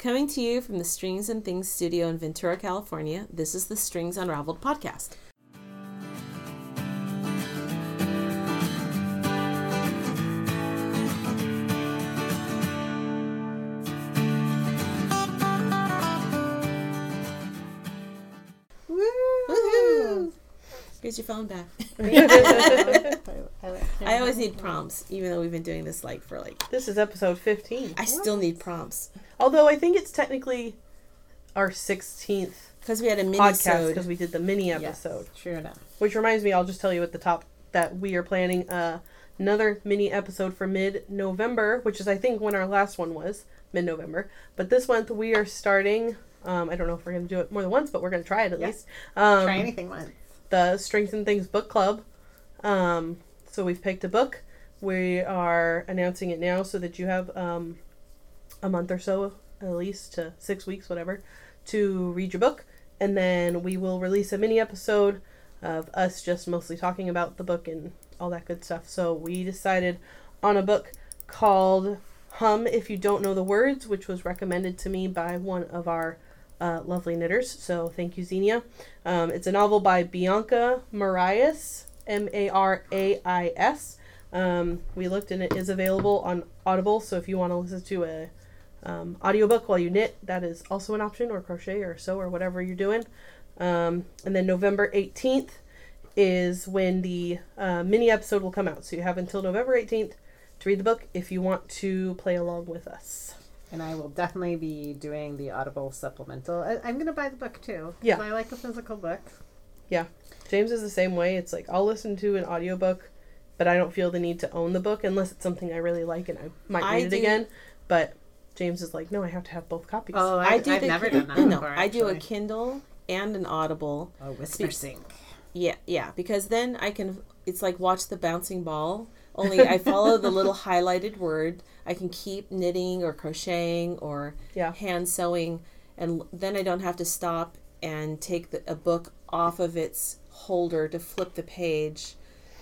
Coming to you from the Strings and Things studio in Ventura, California, this is the Strings Unraveled podcast. Here's your phone back. I always need prompts, even though we've been doing this like for like. This is episode 15. I still need prompts Although I think it's technically our 16th because we had a mini podcast because we did the mini episode. True enough. Which reminds me, I'll just tell you at the top that we are planning uh, another mini episode for mid November, which is I think when our last one was mid November. But this month we are starting. Um, I don't know if we're going to do it more than once, but we're going to try it at Yeah. least. Um, Try anything once. the Strings and Things book club. Um, so we've picked a book. We are announcing it now so that you have um, a month or so, at least to six weeks, whatever, to read your book. And then we will release a mini episode of us just mostly talking about the book and all that good stuff. So we decided on a book called Hum If You Don't Know the Words, which was recommended to me by one of our uh, lovely knitters. So thank you, Xenia. Um, it's a novel by Bianca Marais, M A R A I S. Um, we looked and it is available on Audible. So if you want to listen to a um, audiobook while you knit, that is also an option, or crochet, or sew, or whatever you're doing. Um, and then November 18th is when the uh, mini episode will come out. So you have until November 18th to read the book if you want to play along with us. And I will definitely be doing the Audible supplemental. I, I'm going to buy the book too. Yeah. I like a physical book. Yeah. James is the same way. It's like I'll listen to an audiobook, but I don't feel the need to own the book unless it's something I really like and I might I read it do- again. But James is like, no, I have to have both copies. Oh, I I, do I've the never done that no, before. I do a. Kindle and an Audible. Oh, Whisper Be- Sync. Yeah, yeah, because then I can. It's like watch the bouncing ball. Only I follow the little highlighted word. I can keep knitting or crocheting or Yeah. hand sewing, and then I don't have to stop and take the, a book off of its holder to flip the page,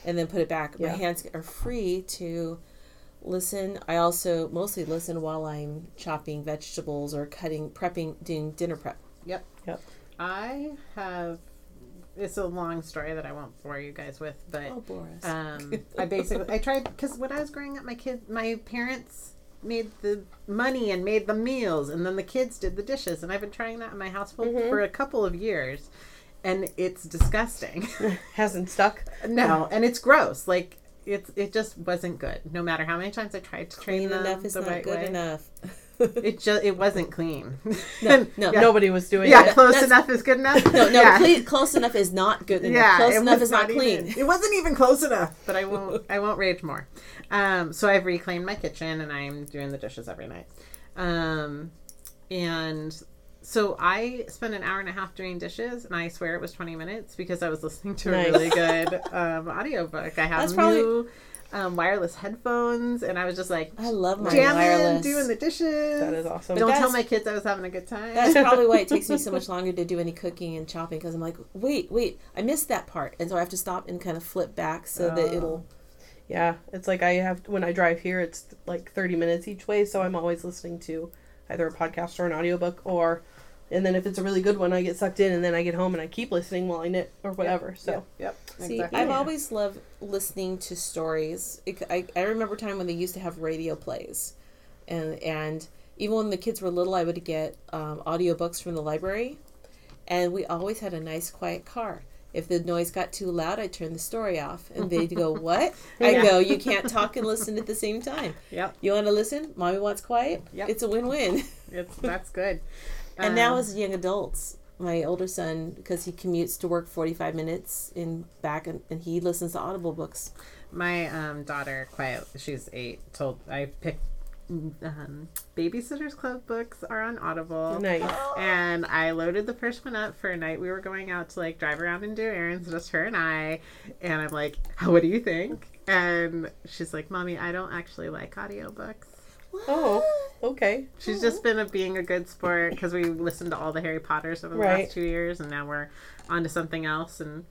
and then put it back. My hands are free to listen. I also mostly listen while I'm chopping vegetables or cutting, prepping, doing dinner prep. Yep. Yep. I have. It's a long story that I won't bore you guys with, but Oh, Boris. um, I basically I tried because when I was growing up, my kid, my parents made the money and made the meals, and then the kids did the dishes, and I've been trying that in my household for a couple of years, and it's disgusting. Hasn't stuck. no, and it's gross. Like it's it just wasn't good. No matter how many times I tried to train them enough is the not right good way, enough. it just it wasn't clean. No, no, Yeah. Nobody was doing yeah, it. Yeah, close That's- enough is good enough. No, no, yeah. cle- close enough is not good enough. Yeah, close enough is not, clean. even- it wasn't even close enough, but I won't. I won't rage more. Um, so I've reclaimed my kitchen, and I'm doing the dishes every night. Um, and so I spent an hour and a half doing dishes, and I swear it was 20 minutes because I was listening to Nice. a really good um, audiobook. I have That's probably- new um, wireless headphones, and I was just like I love my jamming, wireless. doing the dishes. That is awesome. Don't that's- tell my kids I was having a good time. That's probably why it takes me so much longer to do any cooking and chopping because I'm like, wait, wait, I missed that part, and so I have to stop and kind of flip back so that Oh. it'll. Yeah, it's like I have when I drive here, it's like 30 minutes each way, so I'm always listening to either a podcast or an audiobook or and then if it's a really good one, I get sucked in and then I get home and I keep listening while I knit or whatever. So, Yep. yep See, exactly. I've always loved listening to stories. It, I, I remember a time when they used to have radio plays, and and even when the kids were little, I would get um, audiobooks from the library, and we always had a nice quiet car. If the noise got too loud, I'd turn the story off, and they'd go, "What?" I Yeah. go, "You can't talk and listen at the same time. Yeah. You want to listen? Mommy wants quiet. Yep. It's a win-win." It's that's good. And now Um, as young adults, my older son, because he commutes to work 45 minutes in back and, and he listens to Audible books. my um, daughter, quiet, she's eight. Told I picked um, Babysitters Club books are on Audible. nice. And I loaded the first one up for a night we were going out to like drive around and do errands, just her and I. And I'm like, what do you think? And she's like, Mommy, I don't actually like audiobooks. Oh, okay. She's just been a, being a good sport because we listened to all the Harry Potters over the Right. last two years, and now we're on to something else. And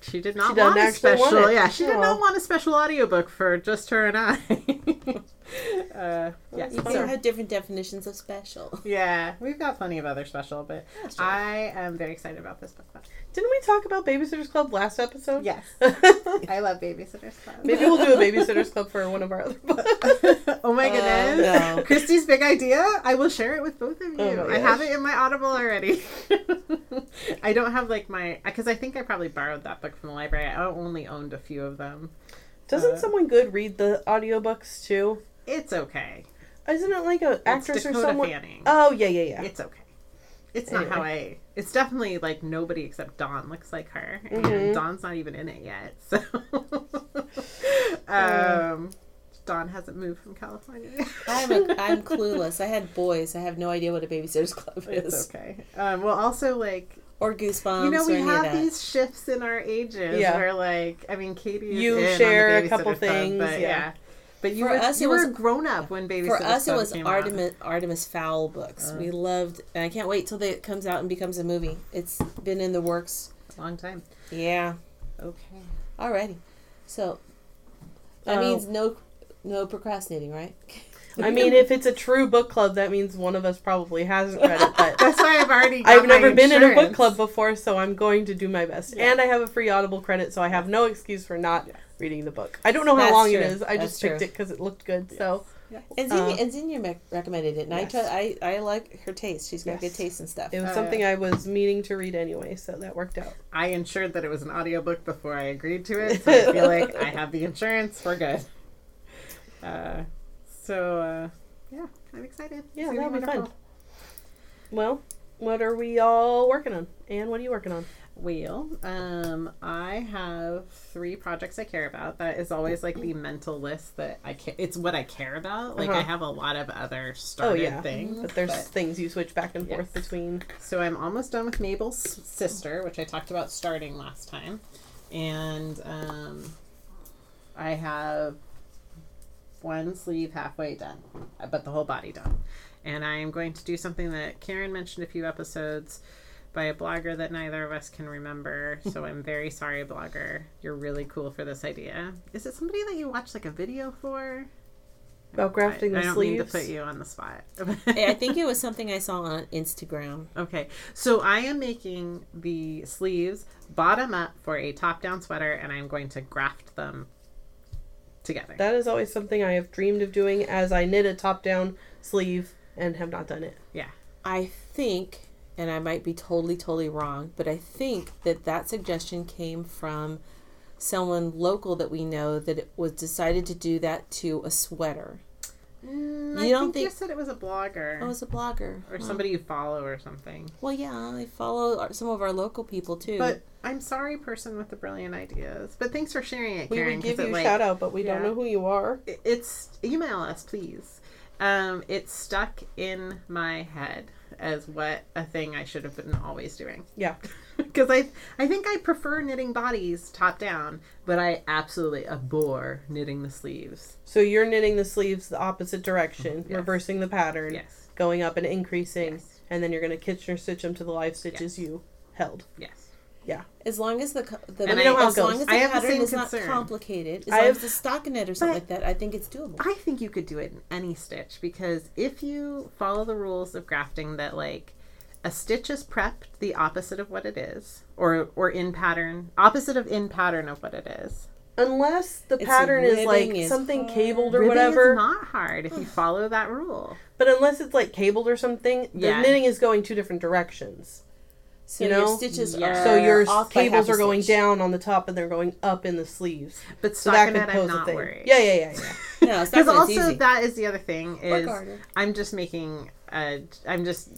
she did not doesn't want a actually want special. Yeah, she did not want a special audiobook for just her and I. Uh, yeah, You fun. can have different definitions of special. yeah, we've got plenty of other special, but I am very excited about this book club. Didn't we talk about Babysitters Club last episode? Yes, I love Babysitters Club. Maybe we'll do a Babysitters Club for one of our other books. oh my Uh, goodness. no. Christy's big idea. I will share it with both of you. Oh I have it in my Audible already. I don't have like my because I think I probably borrowed that book from the library. I only owned a few of them. Doesn't Uh, someone good read the audiobooks too? It's okay. Isn't it like an actress it's or Dakota someone? Fanning. Oh yeah, yeah, yeah. It's okay. It's not how I. It's definitely like nobody except Dawn looks like her, and Mhm. Dawn's not even in it yet. So, um, Dawn hasn't moved from California. I'm a, I'm clueless. I had boys. I have no idea what a babysitter's club it's is okay. Um, well, also like or goosebumps. you know, or we any have these shifts in our ages Yeah. where like I mean, Katie, is You in on the share a Babysitter couple Club, things, but yeah. yeah. But you For were us, it you were was- grown up when Baby. For us, it was out. Artemis Artemis Fowl books. Uh. we loved, and I can't wait till it comes out and becomes a movie. It's been in the works. A long time. Yeah. Okay. Alrighty. So that Oh. means no no procrastinating, right? I mean, if it's a true book club, that means one of us probably hasn't read it. But That's why I've already. I've never been in a book club before, so I'm going to do my best. Yeah. And I have a free Audible credit, so I have no excuse for not. Reading the book. I don't know how That's long true. it is. I That's just picked true. it because it looked good. So And Zinnia, Uh, and Zinnia me- recommended it, and yes. I, I I like her taste. She's got Yes. good taste and stuff. it was Uh, something I was meaning to read anyway, so that worked out. I ensured that it was an audiobook before I agreed to it, so I feel like I have the insurance. We're good. Uh, so uh, yeah, I'm excited. Yeah, that'll be fun. Well, what are we all working on? And what are you working on? Well, um, I have three projects I care about. That is always like the mental list that I care. It's what I care about. Like I Uh-huh. have a lot of other started yeah. things, But there's things you switch back and forth Yes. between. So I'm almost done with Mabel's sister, which I talked about starting last time, and um, I have one sleeve halfway done, uh, but the whole body done. And I am going to do something that Karen mentioned a few episodes by a blogger that neither of us can remember. So I'm very sorry, blogger. You're really cool for this idea. Is it somebody that you watched like a video for? About grafting I, the I don't mean to put you on the spot. I think it was something I saw on Instagram. Okay, so I am making the sleeves bottom up for a top down sweater, and I'm going to graft them together. That is always something I have dreamed of doing as I knit a top down sleeve and have not done it. yeah. I think, and I might be totally, totally wrong, but I think that that suggestion came from someone local that we know that it was decided to do that to a sweater. Mm, You I don't think, you said it was a blogger Oh, it was a blogger. or somebody you follow or something. Well, yeah, I follow some of our local people too. But I'm sorry, person with the brilliant ideas. But thanks for sharing it, Karen, We would give you a like, shout out, but we yeah. don't know who you are. It's email us, please. Um, it's stuck in my head as what a thing I should have been always doing. Yeah. because I I think I prefer knitting bodies top down, but I absolutely abhor knitting the sleeves. So you're knitting the sleeves the opposite direction, mm-hmm. Yes. reversing the pattern, Yes, going up and increasing, Yes. and then you're going to Kitchener stitch them to the live stitches you held. yes. As long as the the Let me know how as it long goes. as the I have the pattern same is not complicated, as I long have- as the stockinette or something like that, I think it's doable. I think you could do it in any stitch because if you follow the rules of grafting, that like a stitch is prepped the opposite of what it is, or or in pattern opposite of in pattern of what it is. Unless the It's pattern is like is something hard. cabled or Ribbing whatever. is not hard if you follow that rule. but unless it's like cabled or something, the Yeah. knitting is going two different directions. So you your stitches Yeah. are So your off cables are going stitch. down on the top and they're going up in the sleeves. But So that could stockinette, I'm pose a not thing. worried. Yeah, yeah, yeah, yeah. No, Because not also easy. that is the other thing is. I'm just making a I'm just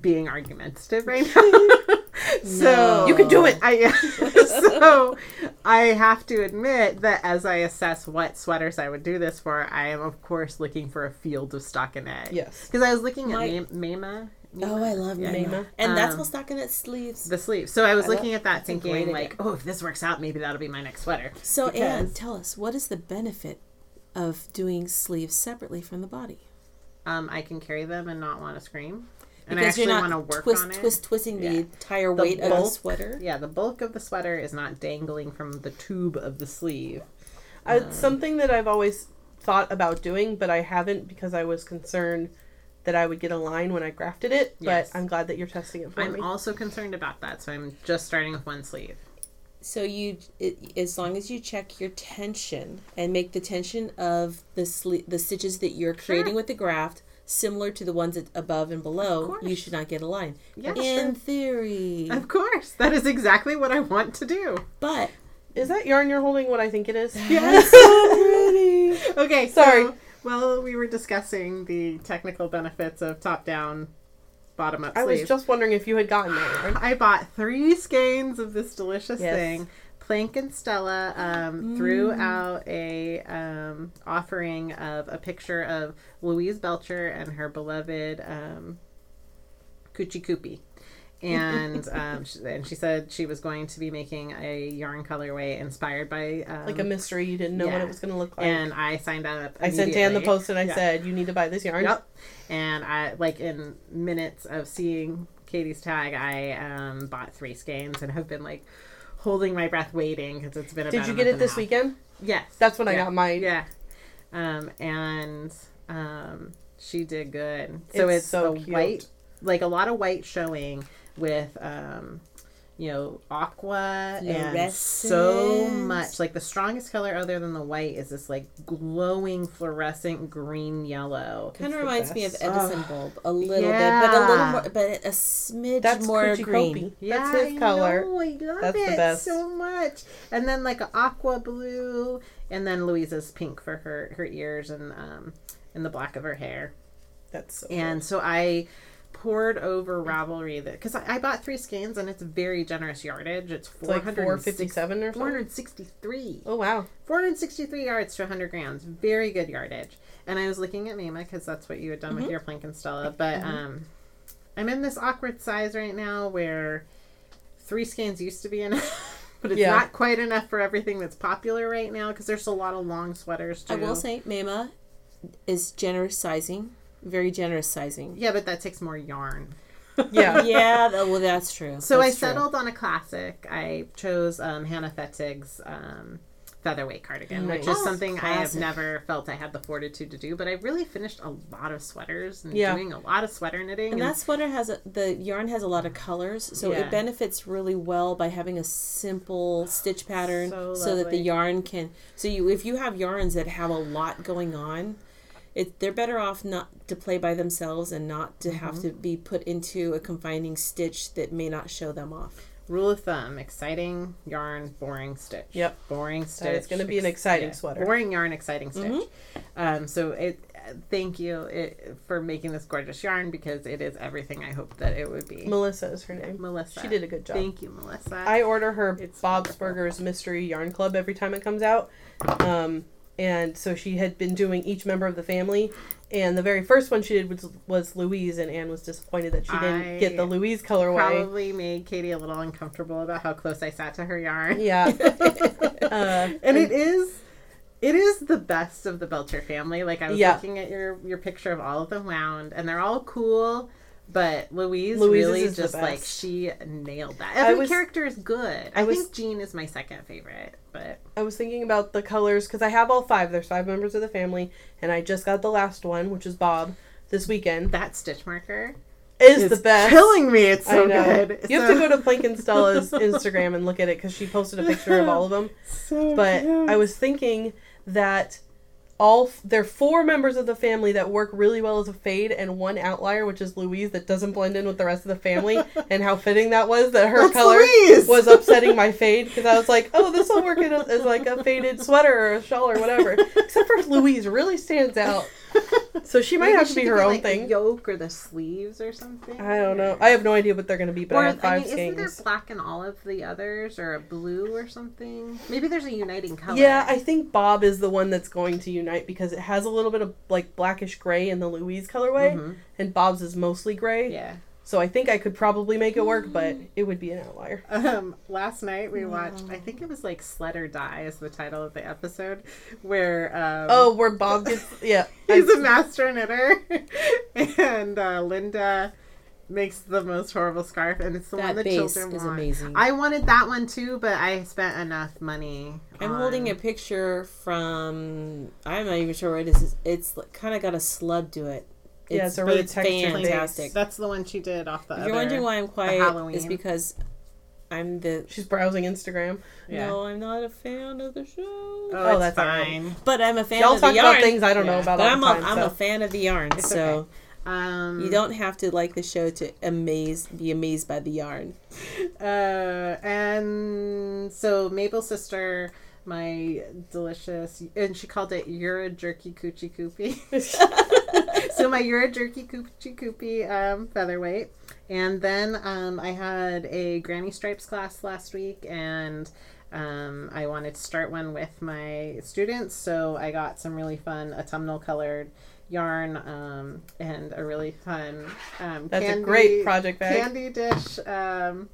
being argumentative right now. so You can do it. I so I have to admit that as I assess what sweaters I would do this for, I am of course looking for a field of stockinette. yes. Because I was looking My- at Mama. Oh, I love Yeah. Mama. Mama. And that's Um, what stockinette sleeves. The sleeve. So I was I looking love- at that that's a great thinking like, oh, if this works out, maybe that'll be my next sweater. So, Anne, tell us, what is the benefit of doing sleeves separately from the body? Um, I can carry them and not want to scream. And Because I actually you're want to work twist, on it. twist, twisting Yeah. the entire The weight of the sweater. Yeah, the bulk of the sweater is not dangling from the tube of the sleeve. Uh, something that I've always thought about doing, but I haven't because I was concerned that I would get a line when I grafted it. Yes. But I'm glad that you're testing it for me. I'm also concerned about that, so I'm just starting with one sleeve. So you, it, as long as you check your tension and make the tension of the sli- the stitches that you're creating with the graft similar to the ones above and below, you should not get a line. Yeah, in theory, Of course, that is exactly what I want to do. but Is that yarn you're holding what I think it is? Yes. so pretty. Okay, Sorry. So, well, we were discussing the technical benefits of top-down, bottom-up I sleeve. was just wondering if you had gotten there. I bought three skeins of this delicious Yes. thing. Plank and Stella um, threw out a um, offering of a picture of Louise Belcher and her beloved um, Kuchi Kopi. And um, she, and she said she was going to be making a yarn colorway inspired by um, Like a mystery, you didn't know what it was going to look like. and I signed up. I sent Dan the post and I Yeah. said, "You need to buy this yarn." Yep. And I like in minutes of seeing Katie's tag, I um, bought three skeins and have been like holding my breath, waiting because it's been. Did you get it this weekend? Yes. That's when I got mine. Yeah. Um, and um, she did good. So it's, It's so white, like a lot of white showing with um, you know, aqua and so much. Like the strongest color other than the white is this like glowing fluorescent green yellow. Kind of reminds me of best. Edison bulb a little bit, but a little more, but a smidge That's more Coochie green. Kopi. Yeah, That's his color. I, know, I love That's the it best. so much. And then like an aqua blue, and then Louisa's pink for her her ears and um and the black of her hair. That's so And so I poured over Ravelry that because I, I bought three skeins and it's very generous yardage. It's It's like 457 or 463. Oh wow. 463 yards to 100 grams. Very good yardage. And I was looking at Mima because that's what you had done Mm-hmm. with your Plank and Stella. But um, I'm in this awkward size right now where three skeins used to be enough. But it's Yeah. not quite enough for everything that's popular right now because there's a lot of long sweaters too. I will say, Mama is generous sizing, very generous sizing. Yeah, but that takes more yarn. Yeah. yeah, that, well, that's true. So I That's true. settled on a classic. I chose um, Hannah Fettig's um, featherweight cardigan, which is Oh, something I have never felt I had the fortitude to do. But I really finished a lot of sweaters and Yeah. doing a lot of sweater knitting. And And, that sweater has a, the yarn has a lot of colors, so Yeah. it benefits really well by having a simple stitch pattern, So so, that the yarn can. So you, if you have yarns that have a lot going on, it they're better off not to play by themselves and not to have Mm-hmm. to be put into a confining stitch that may not show them off. rule of thumb: exciting yarn, boring stitch. Yep. boring stitch. It's gonna be an exciting sweater. Boring yarn, exciting stitch. Mm-hmm. Um, so it. Thank you it, for making this gorgeous yarn because it is everything I hoped that it would be. Melissa is her name. Melissa, She did a good job. Thank you, Melissa. I order her It's Bob's wonderful. Burgers Mystery Yarn Club every time it comes out. Um, and so she had been doing each member of the family. And the very first one she did was, was Louise, and Anne was disappointed that she didn't I get the Louise colorway. probably made Katie a little uncomfortable about how close I sat to her yarn. Yeah. uh, And it is it is the best of the Belcher family. Like I was Yeah. looking at your your picture of all of them wound and they're all cool, but Louise Louise's really is just like she nailed that. Every was- character is good. I I, was- think Gene is my second favorite, but I was thinking about the colors because I have all five. There's five members of the family, and I just got the last one, which is Bob, this weekend. that stitch marker Is the best. killing me. It's so good. You have to go to Plank and Stella's Instagram and look at it because she posted a picture of all of them. so But cute. I was thinking that all there are four members of the family that work really well as a fade, and one outlier, which is Louise, that doesn't blend in with the rest of the family. and how fitting that was that her That's color Louise! was upsetting my fade because I was like, oh, this will work in a, as like a faded sweater or a shawl or whatever. Except for Louise, really stands out. So she might Maybe have to be her own like, the thing. yoke or the sleeves or something. I don't know. I have no idea what they're going to be, but or I have five I mean, isn't there black and all of the others, or a blue or something? Maybe there's a uniting color. Yeah, I think Bob is the one that's going to unite because it has a little bit of like blackish gray in the Louise colorway, Mhm. and Bob's is mostly gray. yeah. So I think I could probably make it work, but it would be an outlier. Um, last night we watched. I think it was like "Sled or Die" is the title of the episode, where um, Oh, where Bob gets yeah. he's I- a master knitter, and uh, Linda makes the most horrible scarf, and it's the one That the base children is want. amazing. I wanted that one too, but I spent enough money. I'm on- holding a picture from. I'm not even sure where it is. It's kind of got a slub to it. Yeah, it's a really it's textured base. fantastic. That's the one she did off the. If other, you're wondering why I'm quiet, Halloween. it's because I'm the. She's browsing Instagram. Yeah. No, I'm not a fan of the show. Oh, Oh, that's that's all right. fine. But I'm a fan Y'all of the talk yarn. about things I don't know about but all I'm the a, time. I'm so. a fan of the yarn, It's so okay. Um, you don't have to like the show to amaze, be amazed by the yarn. Uh, and so Mabel's sister, my delicious, and she called it "You're a Jerky Kuchi Kopi. so my Eura Jerky Kuchi Kopi um, featherweight. And then um, I had a Granny Stripes class last week, and um, I wanted to start one with my students, so I got some really fun autumnal colored yarn um, and a really fun um, That's a great project bag. candy dish um,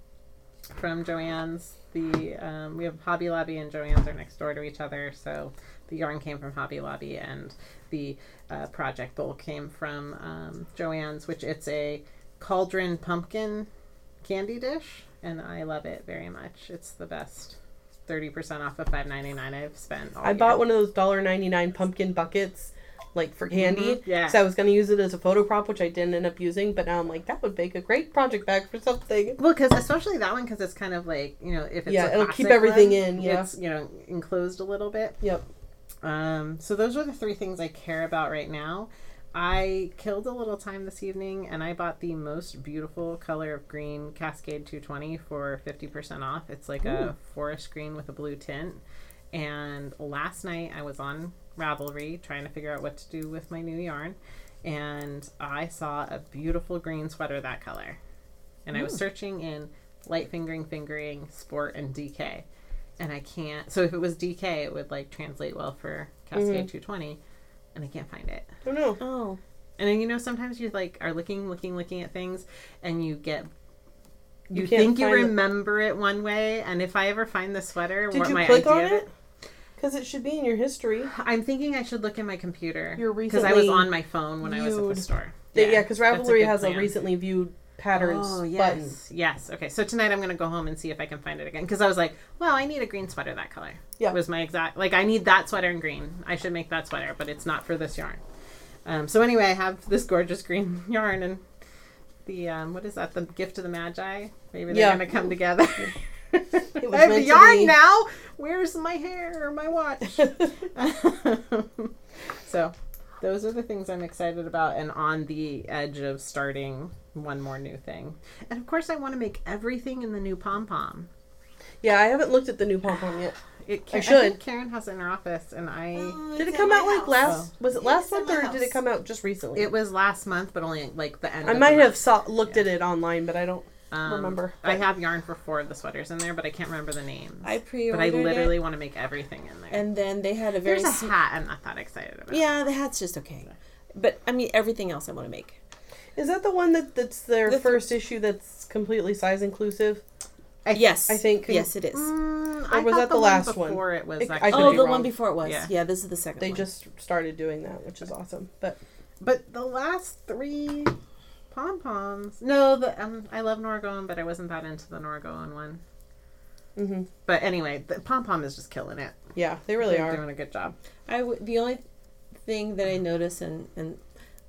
from Joann's. The um, we have Hobby Lobby and Joann's are next door to each other, so the yarn came from Hobby Lobby and the uh, project bowl came from um, Joann's, which it's a cauldron pumpkin candy dish, and I love it very much. It's the best. Thirty percent off of five ninety nine. I've spent. All I bought one of those $1.99 pumpkin buckets, like for candy. Mhm, yeah. So I was going to use it as a photo prop, which I didn't end up using. But now I'm like, that would make a great project bag for something. Well, because especially that one, because it's kind of like you know, if it's Yeah, a it'll keep everything one, in, yeah. it's you know enclosed a little bit. Yep. Um, so those are the three things I care about right now. I killed a little time this evening and I bought the most beautiful color of green Cascade 220 for 50% off. It's like a forest green with a blue tint. And last night I was on Ravelry trying to figure out what to do with my new yarn. And I saw a beautiful green sweater that color. And I was searching in light fingering, fingering, sport, and DK. And I can't. So if it was DK, it would like translate well for Cascade mm-hmm. 220. And I can't find it. Oh, no. Oh, And then you know sometimes you like are looking, looking, looking at things, and you get you, You think you find the- remember it one way. And if I ever find the sweater, Did what you my click idea on it? Because it should be in your history. I'm thinking I should look in my computer You're because I was on my phone when I was at the viewed- store. Yeah, because that's a Ravelry good has a recently viewed patterns Oh button. yes, yes. Okay, so tonight I'm gonna go home and see if I can find it again because I was like, well, I need a green sweater that color. Yeah. It was my exact like I need that sweater in green. I should make that sweater, but it's not for this yarn. Um, so anyway, I have this gorgeous green yarn and the um, what is that? The gift of the magi. Maybe they're Yeah. gonna come together. I have the yarn now. Where's my hair or my watch? so those are the things I'm excited about and on the edge of starting one more new thing. And of course I want to make everything in the new pom pom. Yeah, I haven't looked at the new pom pom yet. It I I should. think Karen has it in her office and I Did it come out like last? Was it Yeah, last it's month my or did it come out just recently? it was last month but only like the end I of might the have saw, looked at it online, but I don't. Um, remember, I have yarn for four of the sweaters in there, but I can't remember the names. I pre-ordered I literally it, want to make everything in there. and then they had a very There's a sm- hat I'm not that excited about. It. Yeah. The hat's just okay, but I mean everything else I want to make. Is that the one that that's their The th- first issue that's completely size inclusive? I- Yes, I think- yes it is. Mm, Or was thought that the one last one? before it was It- I actually oh, the wrong. one before it was. Yeah. Yeah, this is the second They one. just started doing that, which is awesome. But But the last three pom poms. No, the um, I love Norgoan, but I wasn't that into the Norgoan one. hmm But anyway, the pom pom is just killing it. yeah, they really They're are. doing a good job. I w- the only thing that I notice and and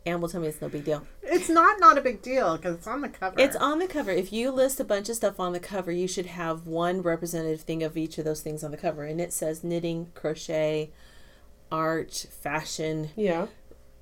Anne will tell me it's no big deal. It's not not a big deal because it's on the cover. It's on the cover. If you list a bunch of stuff on the cover, you should have one representative thing of each of those things on the cover, and it says knitting, crochet, art, fashion, Yeah.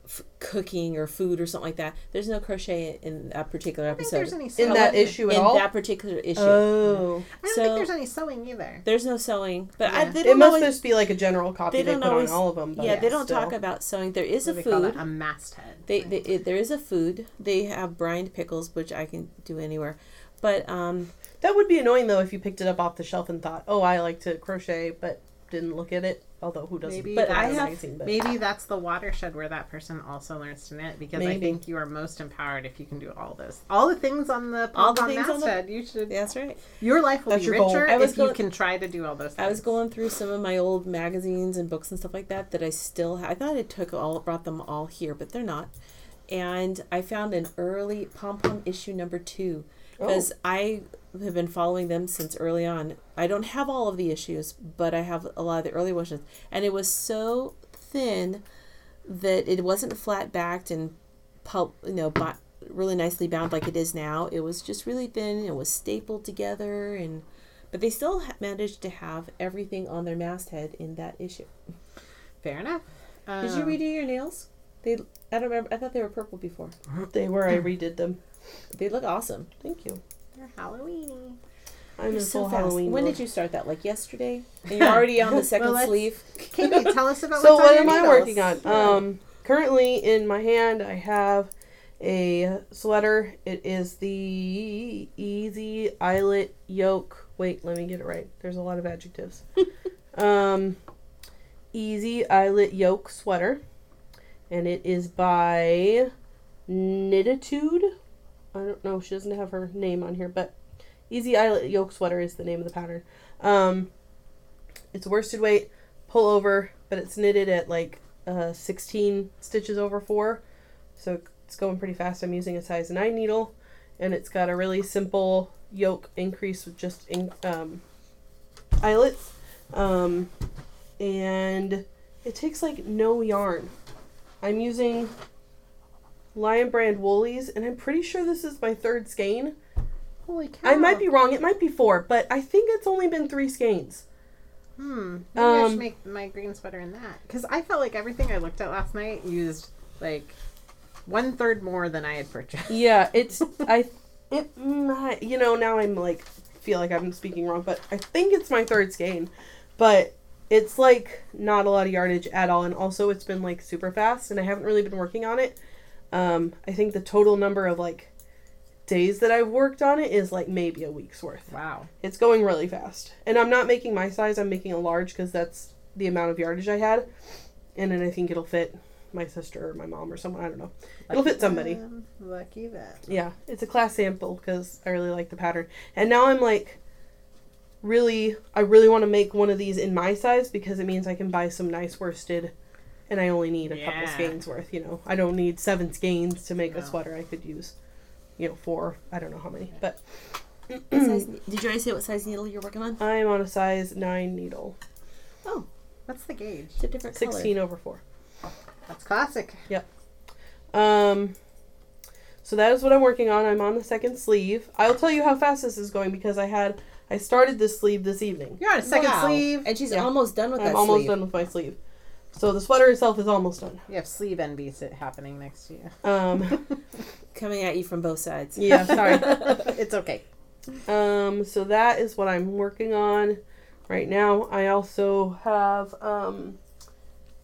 F- cooking, or food, or something like that. There's no crochet in that particular I don't think episode. there's any In that issue at in all? that particular issue, Oh. I don't so- think there's any sewing either. there's no sewing. But I, they It don't must always, just be like a general copy they they, don't put always- on all of them. But yeah, they don't still. talk about sewing. There is What a do they call food. that? a masthead. They, they it, there is a food. They have brined pickles, which I can do anywhere. But um, That would be annoying though if you picked it up off the shelf and thought, "Oh, I like to crochet," but didn't look at it. Although who doesn't? Maybe But I have- magazine, but- Maybe that's the watershed where that person also learns to knit because I think you are most empowered if you can do all this. All the things on the All the things on the- you should. that's right. Your life will That's be richer I was if you going- can try to do all those. Things. I was going through some of my old magazines and books and stuff like that that I still I thought I took all brought them all here, but they're not. and I found an early Pom Pom issue number two because oh. I have been following them since early on. I don't have all of the issues, but I have a lot of the early ones, and it was so thin that it wasn't flat backed and pulp, you know, bi- really nicely bound like it is now. It was just really thin. It was stapled together, and but they still ha- managed to have everything on their masthead in that issue. Fair enough. Did you Um, redo your nails? They, I don't remember. I thought they were purple before. They were. I redid them. They look awesome. Thank you. Halloweeny. I'm You're in so full fast. Halloween. When mode. did you start that? Like yesterday? And you're already on the second let's- sleeve. Katie, tell us about it. So what am I working on? Um, currently in my hand, I have a sweater. It is the Easy Eyelet Yoke. Wait, let me get it right. There's a lot of adjectives. um, Easy Eyelet Yoke sweater, and it is by Knititude. I don't know. She doesn't have her name on here, but Easy Eyelet Yoke sweater is the name of the pattern. Um, it's worsted weight pullover, but it's knitted at like uh, 16 stitches over four, so it's going pretty fast. I'm using a size nine needle, and it's got a really simple yoke increase with just in, um, eyelets, um, and it takes like no yarn. I'm using Lion Brand Wool-Ease, and I'm pretty sure this is my third skein. Holy cow. I might be wrong. It might be four, but I think it's only been three skeins. Hmm. Maybe I Um, should make my green sweater in that. Because I felt like everything I looked at last night used like one third more than I had purchased. Yeah, it's I it I- you know now I'm like feel like I'm speaking wrong, but I think it's my third skein, but it's like not a lot of yardage at all, and also it's been like super fast, and I haven't really been working on it. Um, I think the total number of like days that I've worked on it is like maybe a week's worth. Wow. It's going really fast, and I'm not making my size. I'm making a large because that's the amount of yardage I had, and then I think it'll fit my sister or my mom or someone. I don't know. It'll fit somebody. them. Lucky that. Yeah, it's a class sample because I really like the pattern. And now I'm like, really, I really want to make one of these in my size because it means I can buy some nice worsted, and I only need a couple skeins worth. You know, I don't need seven skeins to make No. a sweater. I could use, you know, four. I don't know how many, but size, did you already say what size needle you're working on? I'm on a size nine needle, Oh, What's the gauge? it's a different color. sixteen over four. That's classic. Yep. Um, so that is what I'm working on. I'm on the second sleeve. I'll tell you how fast this is going because I had I started this sleeve this evening. You're on a second Wow. sleeve. and she's Yeah. almost done with I'm that almost sleeve. done with my sleeve. So the sweater itself is almost done. You have sleeve envy sit happening next to you. Um, Coming at you from both sides. yeah, sorry. it's okay. Um, so that is what I'm working on right now. I also have um,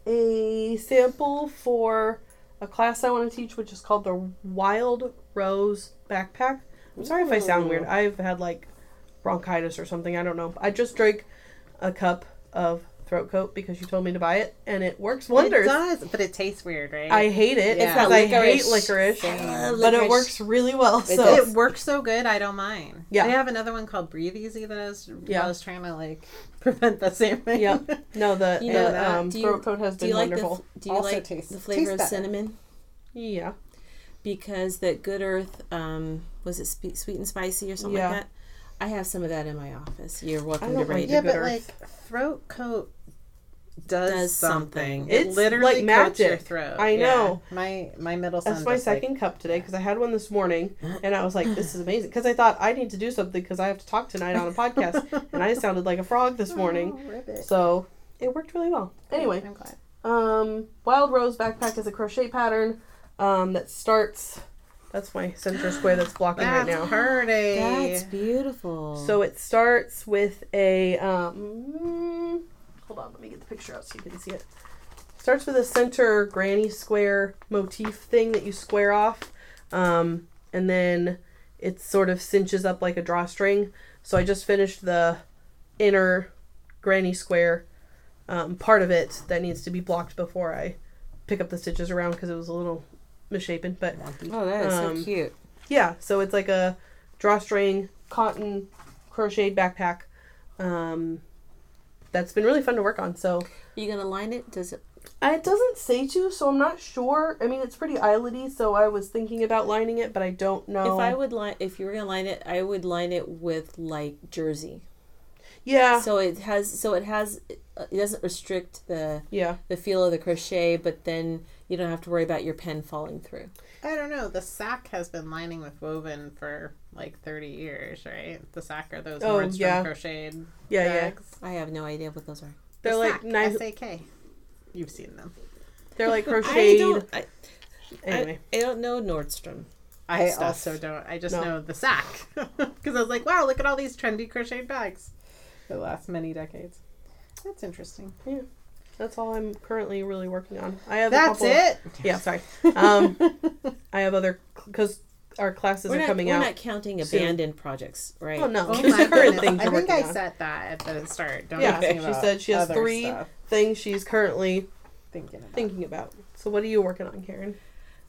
a sample for a class I want to teach, which is called the Wild Rose Backpack. I'm sorry if I sound weird. I've had like bronchitis or something. I don't know. I just drank a cup of throat coat because you told me to buy it, and it works wonders. It does, but it tastes weird, right? I hate it It's because that I hate licorice. licorice, Uh, but it works really well. It So it works so good, I don't mind. Yeah. They have another one called Breathe Easy that I was, Yeah. I was trying to like prevent the same thing. yeah, no, the You know um, Do you- throat coat has Do been you like wonderful. the Do you Also like tastes- the flavor tastes of better. cinnamon? yeah, Because that Good Earth, um, was it spe- sweet and spicy or something Yeah. like that? I have some of that in my office. You're welcome to don't rate like it. Yeah, but Earth. like throat coat does, Does something. It It's literally like coats your magic. throat. I Yeah. know. My my middle that's my just, like- second cup today because I had one this morning and I was like, this is amazing because I thought I need to do something because I have to talk tonight on a podcast and I sounded like a frog this morning, Oh, so it worked really well. Anyway, I'm glad. um, Wild Rose backpack is a crochet pattern um, that starts. That's my center square that's blocking right That's now. pretty. That's beautiful. So it starts with a um hold on, let me get the picture out so you can see it. Starts with a center granny square motif thing that you square off. Um and then it sort of cinches up like a drawstring. So I just finished the inner granny square um, part of it that needs to be blocked before I pick up the stitches around because it was a little misshapen. But oh, that is um, so cute. yeah, so it's like a drawstring cotton crocheted backpack. Um, that's been really fun to work on. So you gonna line it? Does it I- It doesn't say to, so I'm not sure. I mean, it's pretty eyeletty, so I was thinking about lining it, but I don't know. If I would line, if you were gonna line it, I would line it with like jersey. yeah, So it has, so it has, it doesn't restrict the yeah. the feel of the crochet, but then you don't have to worry about your pen falling through. I don't know. The Sak has been lining with woven for like 30 years, right? The Sak are those Oh, Nordstrom yeah. crocheted Yeah, yeah. bags. I have no idea what those are. They're The like Sak, nice. S-A-K. You've seen them. They're like I crocheted. don't. I, Anyway, I, I don't know Nordstrom. I Stuff. also don't. I just No. know the Sak because I was like, wow, look at all these trendy crocheted bags for the last many decades. That's interesting. That's all I'm currently really working on. I have. a That's couple it. Yeah, sorry. Um, I have other because our classes We're are not, coming we're out. not counting soon. abandoned projects, right? Oh no, Oh my current goodness. things I think I on. said that at the start. Don't Yeah, ask me she about said she has three stuff. things she's currently thinking about. thinking about. So what are you working on, Karen?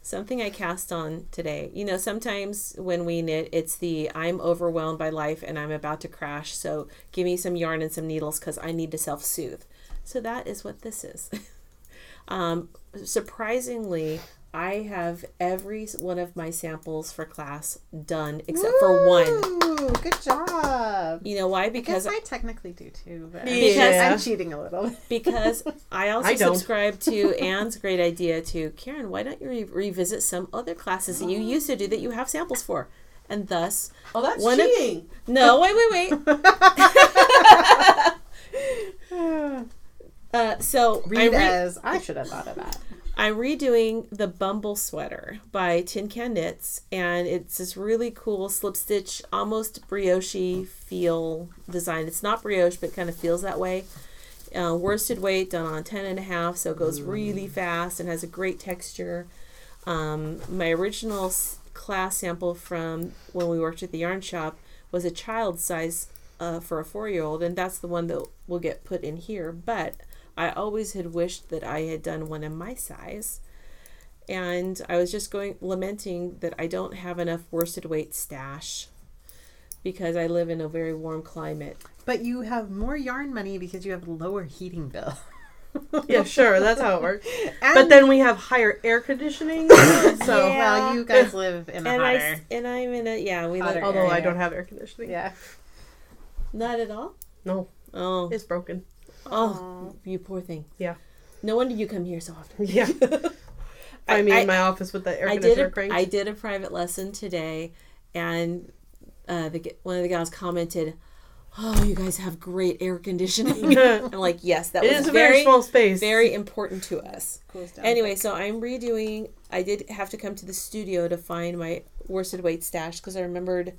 Something I cast on today. You know, sometimes when we knit, it's the I'm overwhelmed by life and I'm about to crash. So give me some yarn and some needles because I need to self soothe. So that is what this is. um, surprisingly, I have every one of my samples for class done except for one. Good job. You know why? I Because guess I technically do too, but Yeah. I'm cheating a little. because I also I subscribe to Anne's great idea to Karen. Why don't you re- revisit some other classes that you used to do that you have samples for, and thus Oh, that's One of- cheating. no wait wait wait. Uh, so I re- as I should have thought of that. I'm redoing the Bumble sweater by Tin Can Knits, and it's this really cool slip stitch, almost brioche feel design. It's not brioche, but kind of feels that way. Uh, worsted weight done on 10 and a half, so it goes really fast and has a great texture. Um, my original s- class sample from when we worked at the yarn shop was a child size uh, for a four year old, and that's the one that will get put in here. But I always had wished that I had done one in my size. And I was just going lamenting that I don't have enough worsted weight stash because I live in a very warm climate. But you have more yarn money because you have a lower heating bill. Yeah, sure, that's how it works. And, But then we have higher air conditioning, so Yeah. well, you guys live in a And I hotter. s- and I'm in a yeah we live although I don't have air conditioning. Yeah. not at all. No, Oh it's broken. Oh you poor thing. Yeah. No wonder you come here so often. Yeah. I- I mean, I- my office with the air I conditioner a. I did a private lesson today, and uh, the one of the gals commented, "Oh, you guys have great air conditioning." I'm like, "Yes, that it was is a very, small space. very important to us." Anyway, so I'm redoing. I did have to come to the studio to find my worsted weight stash because I remembered.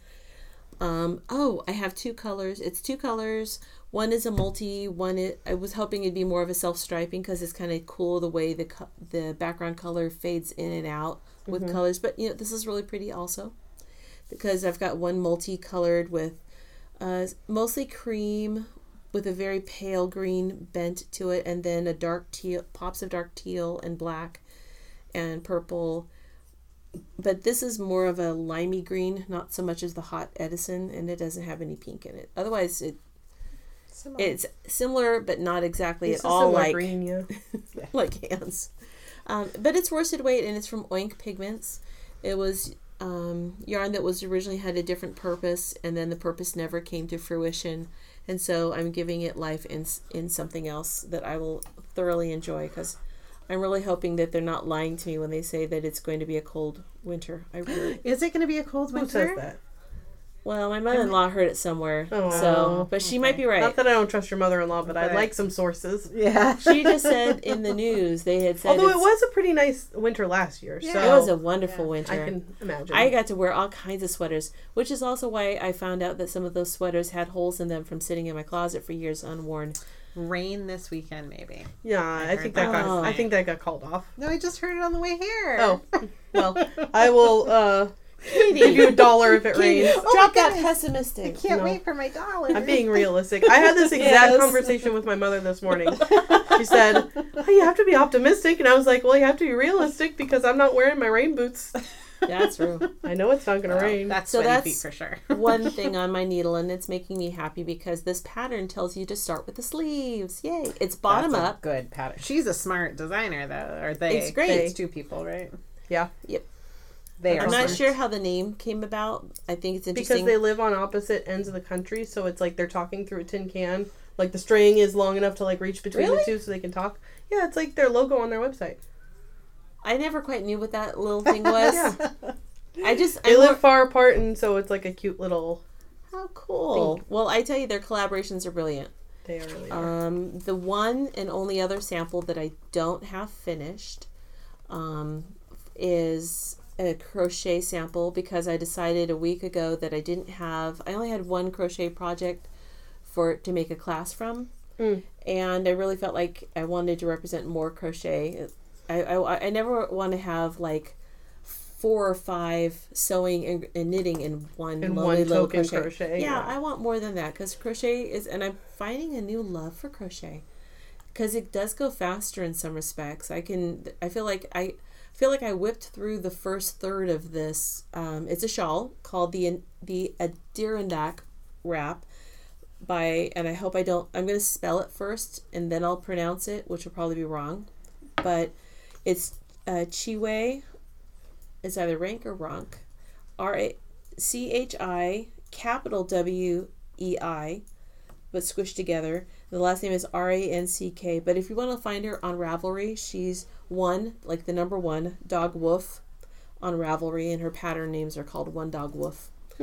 Um, oh, I have two colors. It's two colors. One is a multi. One is, I was hoping it'd be more of a self striping because it's kind of cool the way the co- the background color fades in and out with colors. But you know, this is really pretty also because I've got one multi-colored with uh, mostly cream with a very pale green bent to it, and then a dark teal, pops of dark teal and black and purple. But this is more of a limey green, not so much as the hot Edison, and it doesn't have any pink in it. Otherwise, it Similar. it's similar, but not exactly It's at all like green, yeah. like hands. Um, but it's worsted weight and it's from Oink Pigments. It was um, yarn that was originally had a different purpose, and then the purpose never came to fruition. And so I'm giving it life in in something else that I will thoroughly enjoy because I'm really hoping that they're not lying to me when they say that it's going to be a cold winter. I really Is it going to be a cold Who winter? says that? Well, my mother-in-law heard it somewhere, Oh, so but she might be right. Not that I don't trust your mother-in-law, but I Right. like some sources. Yeah. she just said in the news they had said Although it was a pretty nice winter last year, Yeah. so it was a wonderful Yeah. winter. I can imagine. I got to wear all kinds of sweaters, which is also why I found out that some of those sweaters had holes in them from sitting in my closet for years unworn. Rain this weekend, maybe. yeah, I, heard think that that. got. Oh. I think that got called off. No, I just heard it on the way here. Oh, well, I will uh, give you a dollar if it rains. Oh drop that pessimistic. I can't No. wait for my dollar. I'm being realistic. I had this exact Yes. conversation with my mother this morning. She said, oh, "You have to be optimistic," and I was like, "Well, you have to be realistic because I'm not wearing my rain boots." That's true. I know it's not gonna Well, rain. That's So that's- feet for sure. One thing on my needle, and it's making me happy because this pattern tells you to start with the sleeves. Yay! It's bottom That's a up. good pattern. She's a smart designer, though. Or they? It's great. It's two people, right? yeah, They are. I'm not sure how the name came about. I think it's because they live on opposite ends of the country, so it's like they're talking through a tin can. Like the string is long enough to like reach between Really? the two, so they can talk. Yeah, it's like their logo on their website. I never quite knew what that little thing was. Yeah. I just They I live more- far apart, and so it's like a cute little. How cool! Well, I tell you, their collaborations are brilliant. They are really. are. Um, the one and only other sample that I don't have finished um, is a crochet sample because I decided a week ago that I didn't have. I only had one crochet project for to make a class from, Mm. and I really felt like I wanted to represent more crochet. I I, I never want to have like four or five sewing and, and knitting in one In lonely one little crochet. crochet, Yeah, yeah. I want more than that because crochet is, and I'm finding a new love for crochet because it does go faster in some respects. I can, I feel like I feel like I whipped through the first third of this. Um, it's a shawl called the the Adirondack wrap by, and I hope I don't. I'm to spell it first and then I'll pronounce it, which will probably be wrong, but it's uh, Chiwe. It's either rank or ronk. R A C H I capital W E I, but squished together. The last name is R A N C K. But if you want to find her on Ravelry, she's one, like the number one, Dog Woof on Ravelry, and her pattern names are called One Dog Woof.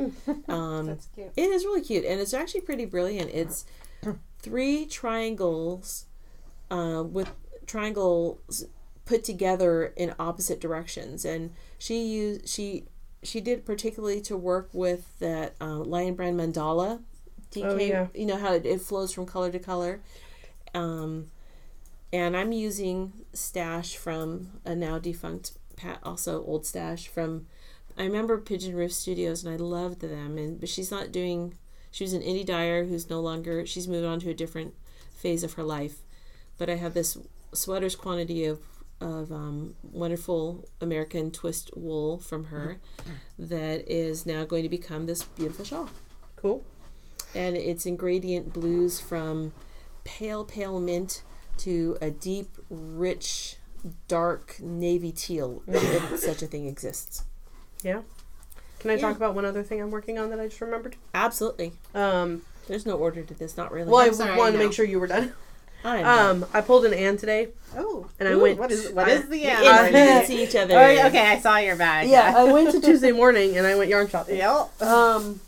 um, That's cute. it is really cute, and it's actually pretty brilliant. It's three triangles uh, with triangles put together in opposite directions, and she used she she did particularly to work with that uh, Lion Brand mandala. DK, Oh, yeah. you know how it, it flows from color to color. Um, and I'm using stash from a now defunct Pat, also old stash from. I remember Pigeonroof Studios, and I loved them. And but she's not doing. She was an indie dyer who's no longer. She's moved on to a different phase of her life. But I have this sweaters quantity of of um, wonderful American twist wool from her that is now going to become this beautiful shawl cool. And it's ingredient blues from pale pale mint to a deep rich dark navy teal if such a thing exists Yeah. Can I Yeah. talk about one other thing I'm working on that I just remembered? absolutely Um, there's no order to this not really well, I I'm sorry, wanted to make sure you were done. I'm. Um, I pulled an Ann today. Oh, And I Ooh, went- What is what I- is the we end? influence each other Oh, okay, I saw your bag. Yeah, I went to Tuesday morning and I went yarn shopping. Yep. Um,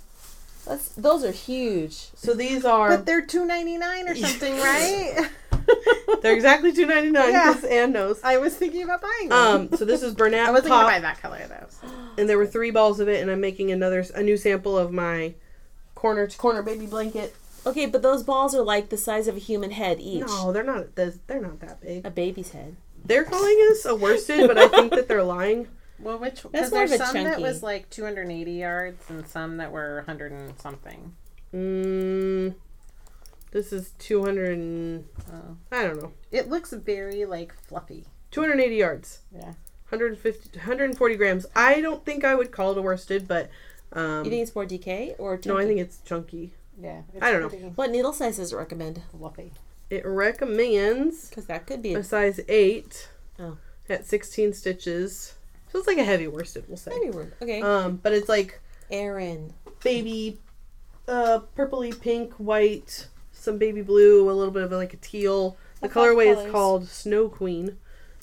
That's, those are huge so these are But they're two ninety nine or something, right? they're exactly two ninety nine Yeah. because Ann knows. I was thinking about buying them. Um, so this is Bernat I wasn't Pop, gonna buy that color though. so. and there were three balls of it, and I'm making another a new sample of my corner to corner baby blanket. okay but those balls are like the size of a human head each No, they're not. They're they're not that big. a baby's head They're calling us a worsted, but I think that they're lying. Well, which That's because more there's of a some that was like 280 yards and some that were 100 and something. Mm, this is 200 and, Oh. I don't know, It looks very like fluffy. 280 yards, Yeah. 150, 140 grams. I don't think I would call it a worsted, but um, you think it's more DK or no, I think it's chunky. Yeah. It's I don't know. what needle size does it recommend Fluffy. It recommends because that could be a a size 8 Oh. at 16 stitches. So it's like a heavy worsted, we'll say. heavy word okay Um, but it's like Aaron baby, uh, purpley pink, white, some baby blue, a little bit of like a teal. The I colorway is called Snow Queen,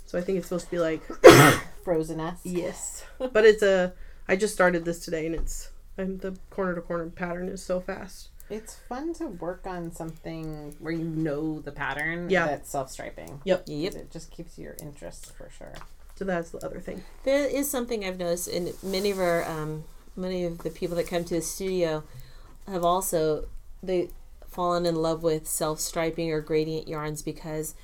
so I think it's supposed to be like Frozen S. yes. But it's a. I just started this today, and it's and the corner to corner pattern is so fast. It's fun to work on something where you know the pattern Yeah. that's self striping. Yep. Yep. It just keeps your interest for sure. So that's the other thing. There is something I've noticed in many of our um, many of the people that come to the studio have also they fallen in love with self striping or gradient yarns because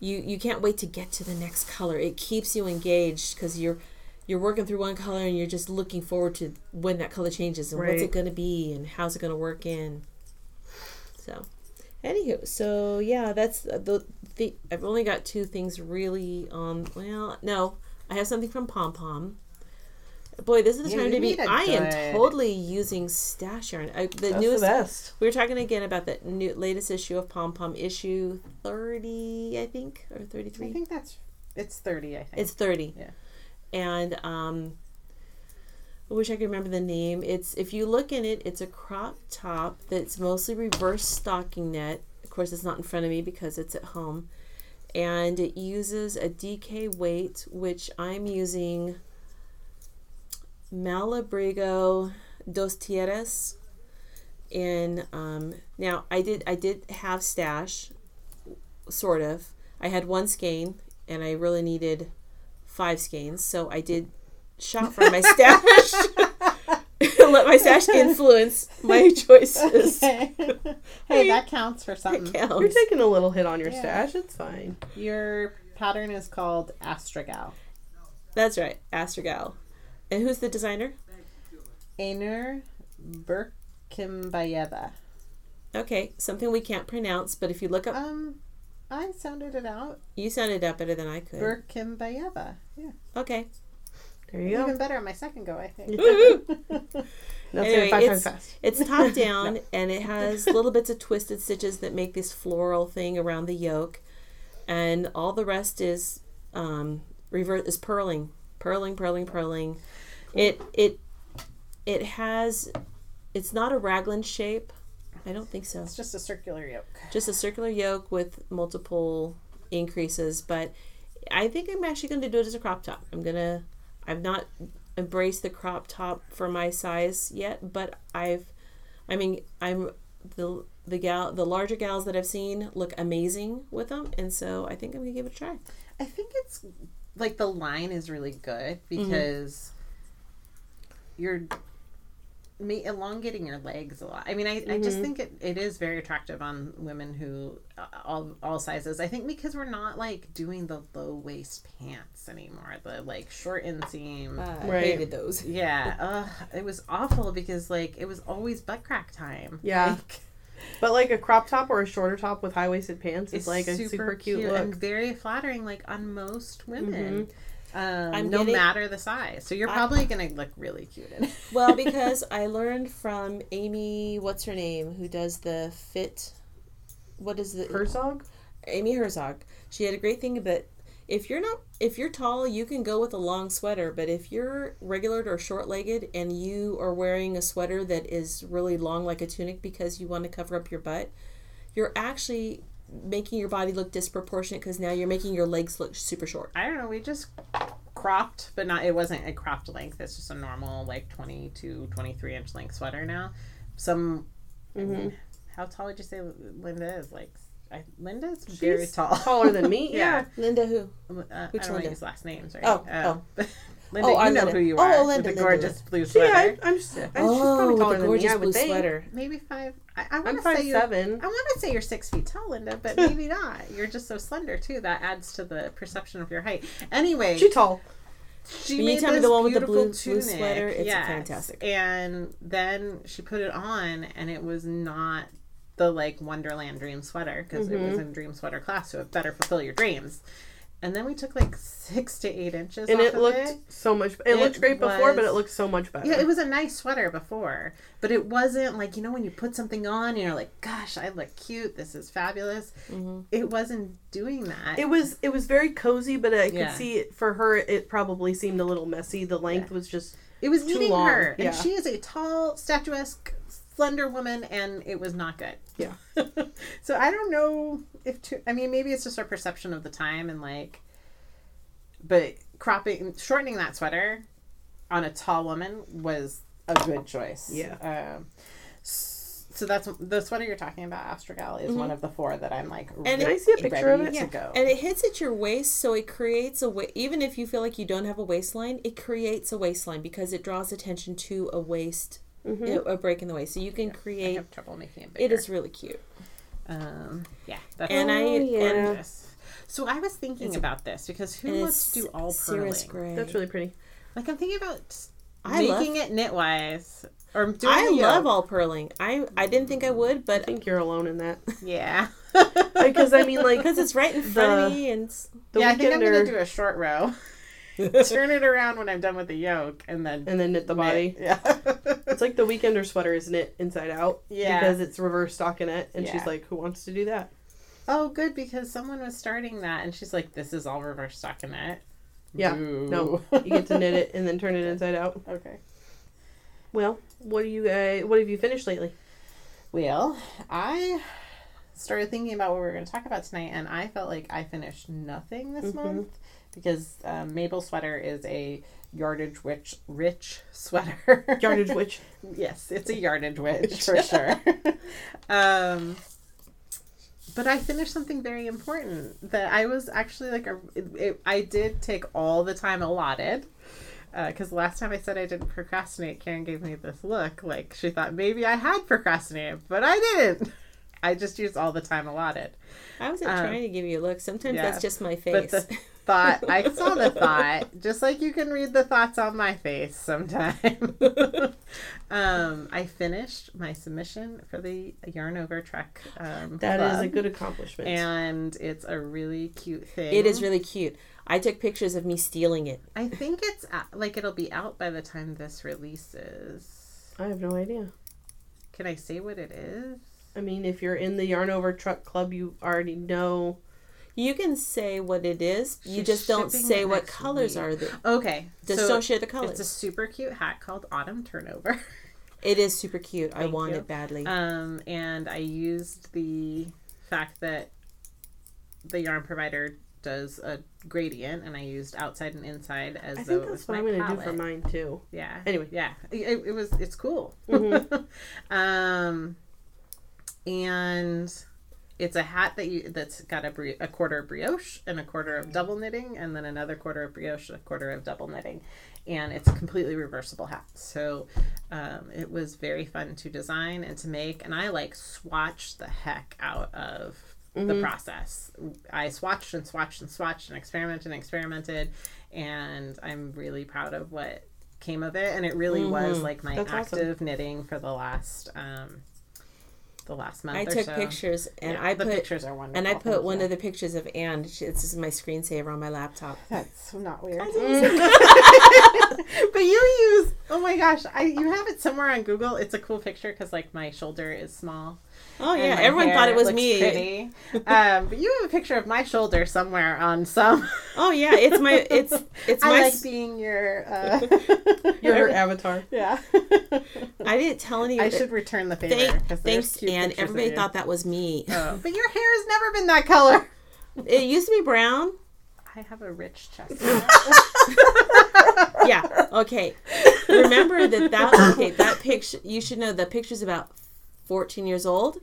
you you can't wait to get to the next color. It keeps you engaged because you're you're working through one color and you're just looking forward to when that color changes and what's it going to be and how's it going to work in. So, anywho, so yeah, that's the the I've only got two things really on. Well, no, I have something from Pom Pom. Boy, this is the Yeah, time to be. I I am totally using stash yarn. I, the That's the newest. best. We were talking again about the new latest issue of Pom Pom, issue thirty, I think, or thirty I think that's it's thirty. I think It's thirty. Yeah. And um, I wish I could remember the name. It's if you look in it, it's a crop top that's mostly reverse stockinette. Of course, it's not in front of me because it's at home, and it uses a DK weight, which I'm using Malabrigo Dos Tierras. In um, now, I did I did have stash, sort of. I had one skein, and I really needed five skeins, so I did shop for my stash. Let my stash influence my choices. Okay. hey, that counts for something. You're taking a little hit on your Yeah. stash. It's fine. Your pattern is called Astragal. That's right, Astragal. And who's the designer? Ainur Berkimbayeva. Okay, something we can't pronounce, but if you look up, Um, I sounded it out. you sounded up better than I could. Berkimbayeva. Yeah. Okay. There you go. Even better on my second go, I think. Now Anyway, five it's- times fast. It's top down and it has little bits of twisted stitches that make this floral thing around the yoke, and all the rest is um, revert is purling, purling, purling, purling. It it it has it's not a raglan shape. I don't think so. It's just a circular yoke. Just a circular yoke with multiple increases, but I think I'm actually going to do it as a crop top. I'm gonna. I've not embraced the crop top for my size yet, but I've. I mean, I'm the the gal the larger gals that I've seen look amazing with them, and so I think I'm gonna give it a try. I think it's like the line is really good Mm-hmm. because you're ma- elongating your legs a lot. I mean, I, I Mm-hmm. just think it, it is very attractive on women who uh, all all sizes. I think because we're not like doing the low waist pants anymore, the like short inseam. I Right. hated those. yeah, uh, it was awful because like it was always butt crack time. Yeah. Like, But like a crop top or a shorter top with high waisted pants is like a super, cute, and look. Mm-hmm. very flattering, like on most women. Um, I'm no getting- matter the size, so you're I- probably gonna look really cute in it. Well, because I learned from Amy, what's her name, who does the fit. What is the Herzog? Amy Herzog. She had a great thing about if you're not if you're tall, you can go with a long sweater, but if you're regular or short-legged and you are wearing a sweater that is really long like a tunic because you want to cover up your butt, you're actually making your body look disproportionate because now you're making your legs look super short. I don't know. We just cropped, but not. It wasn't a cropped length. It's just a normal like 22, 23 inch length sweater now. Some. Mm-hmm. How tall would you say Linda is? Like, I, Linda's very She's tall. Taller than me? Yeah. yeah. Linda who? Uh, I don't want Linda? to use last names, right? Oh, Um, Linda, Oh, you I'm know Linda. who you Oh, are. oh, Linda, with Linda, the Linda, gorgeous blue So yeah, sweater. I, I'm just, she's oh, probably with taller the than gorgeous me, I blue would think. sweater. Maybe five. I, I want to say you're. seven. I want to say you're six feet tall, Linda, but maybe not. You're just so slender too. That adds to the perception of your height. Anyway, She's tall. she When you made tell me the one with the blue- blue tunic. sweater, it's yes. fantastic. And then she put it on, and it was not the like Wonderland dream sweater because it Mm-hmm. was in dream sweater class, so it better fulfill your dreams. And then we took like six to eight inches, And off it looked it. so much. It, It looked great before, but it looked so much better. Yeah, it was a nice sweater before, but it wasn't like you know when you put something on, and you're like, "Gosh, I look cute. This is fabulous." Mm-hmm. It wasn't doing that. It was it was very cozy, but I could Yeah. see it for her. It probably seemed a little messy. The length was just It was too eating long, her, yeah. and she is a tall, statuesque, slender woman, and it was not good. Yeah. so I don't know if to. I mean, maybe it's just our perception of the time and like, but cropping, shortening that sweater on a tall woman was a good choice. Yeah. Um, so that's the sweater you're talking about. Astragal is one of the four that I'm like. Mm-hmm. And re- I see a picture of it? To go. And it hits at your waist, so it creates a wa- even if you feel like you don't have a waistline, it creates a waistline because it draws attention to a waist, Mm-hmm. you know, a break in the way. So you can I create. have trouble making it bigger. It is really cute. Um, yeah. That's And I yeah. and So I was thinking about this because who wants to do all Cirrus purling? Gray. that's really pretty. Like I'm thinking about I making it knitwise or doing I a yoke. love all purling. I I didn't think I would, but I think you're alone in that Yeah. because I mean, like because it's right in front of me and it's- the yeah, I think I'm gonna do a short row. turn it around when I'm done with the yoke, and then and then knit the knit. body. Yeah. It's like the weekender sweater is knit inside out. Yeah. Because it's reverse stockinette, and Yeah. she's like, "Who wants to do that?" oh, good because someone was starting that, and she's like, "This is all reverse stockinette." Yeah. Boo. No, you get to knit it and then turn it inside out. Okay. Well, what do you guys? What have you finished lately? Well, I started thinking about what we were going to talk about tonight, and I felt like I finished nothing this Mhm. month because um, Mabel sweater is a yardage rich rich sweater. Yardage witch. yes, it's a yardage witch for sure. um, but I finished something very important that I was actually like a. It, it, I did take all the time allotted. Because the last time I said I didn't procrastinate, Karen gave me this look like she thought maybe I had procrastinated, but I didn't. I just used all the time allotted. I wasn't Um, trying to give you a look. Sometimes yeah. that's just my But face. the thought, I saw the thought, just like you can read the thoughts on my face sometime. um, I finished my submission for the Yarn Over Truck. Um, That is a good accomplishment. And it's a really cute thing. it is really cute. I took pictures of me stealing it. I think it's like it'll be out by the time this releases. I have no idea. Can I say what it is? I mean, if you're in the Yarn Over Truck Club, you already know. You can say what it is. You just don't say what colors week. are. The, Okay, just so don't share the colors. It's a super cute hat called Autumn Turnover. It is super cute. I want you. it badly. Um, and I used the fact that the yarn provider does a gradient, and I used outside and inside as I though think it was that's what my I'm gonna palette. do for mine too. Yeah. Anyway. yeah, it, it was. It's cool. Mhm. um, and it's a hat that you that's got a, bri- a quarter of brioche and a quarter of double knitting, and then another quarter of brioche, a quarter of double knitting, and it's a completely reversible hat. So um, it was very fun to design and to make, and I like swatched the heck out of the process. I swatched and swatched and swatched and experimented and experimented, and I'm really proud of what came of it. And it really was Mhm. like my That's awesome. active knitting for the last um, the last month. I or took so. pictures and Yeah, I the put pictures are wonderful. and I put thank one you. of the pictures of Anne. She- This is my screensaver on my laptop. That's not weird. But you use oh my gosh, I you have it somewhere on Google. It's a cool picture because like my shoulder is small. Oh yeah, everyone hair thought it was looks me. Um, but you have a picture of my shoulder somewhere on some. Oh yeah, it's my it's it's I my. like being your. Uh, You're avatar. yeah. I didn't tell anyone. I should return the favor. Thank, thanks, cute Anne. pictures of Everybody thought that was me. Oh, but your hair has never been that color. It used to be brown. I have a rich chest. Yeah. Okay. Remember that that okay that picture. You should know the picture's about fourteen years old,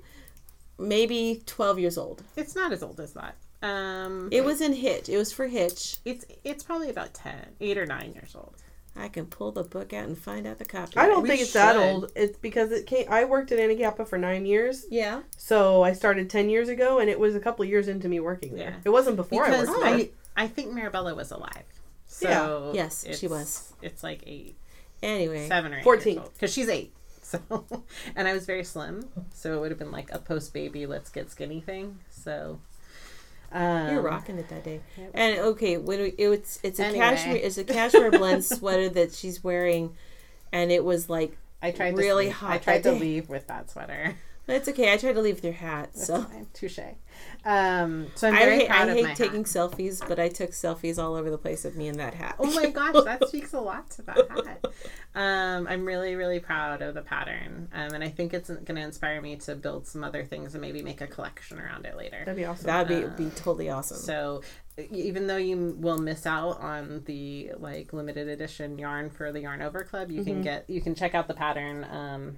maybe twelve years old. it's not as old as that. Um, It was in Hitch. It was for Hitch. it's it's probably about 10, 8 or nine years old. I can pull the book out and find out the copy. I don't We think it's that old. It's because it came. I worked at Anacapa for nine years, Yeah. so I started ten years ago, and it was a couple of years into me working there. Yeah. It wasn't before I Because worked there. I, I think Marabella was alive. So Yeah. Yes, she was. It's like eight, Anyway. seven or eight 14. because she's eight. So, and I was very slim, so it would have been like a post baby, let's get skinny thing. So, um, You're rocking it that day. Yep. And okay, when we, it was, it's a Anyway. cashmere, it's a cashmere blend sweater that she's wearing, and it was like, I tried really to hot I tried to leave with that sweater. it's okay. I tried to leave with your hat, That's so. Touche. Um, so I'm I very hate, proud I of hate my taking hat. selfies, but I took selfies all over the place of me in that hat. Oh my gosh, that speaks a lot to that hat. Um, I'm really, really proud of the pattern, um, and I think it's going to inspire me to build some other things and maybe make a collection around it later. That'd be awesome. That would be, be totally awesome. So, even though you will miss out on the like limited edition yarn for the Yarn Over Club, you Mm-hmm. can get you can check out the pattern um,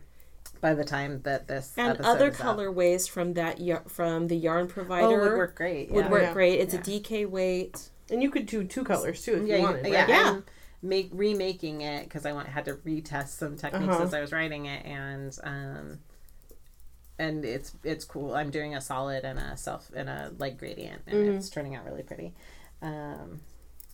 by the time that this and episode other is out. colorways from that yar- from the yarn provider oh would work great. would work Yeah. great. It's Yeah. a DK weight. and you could do two colors too if yeah, you you- wanted. Right? yeah, Yeah. Make remaking it because I want had to retest some techniques Uh-huh. as I was writing it, and um, and it's it's cool. I'm doing a solid and a self and a light gradient, and Mhm. it's turning out really pretty. Um,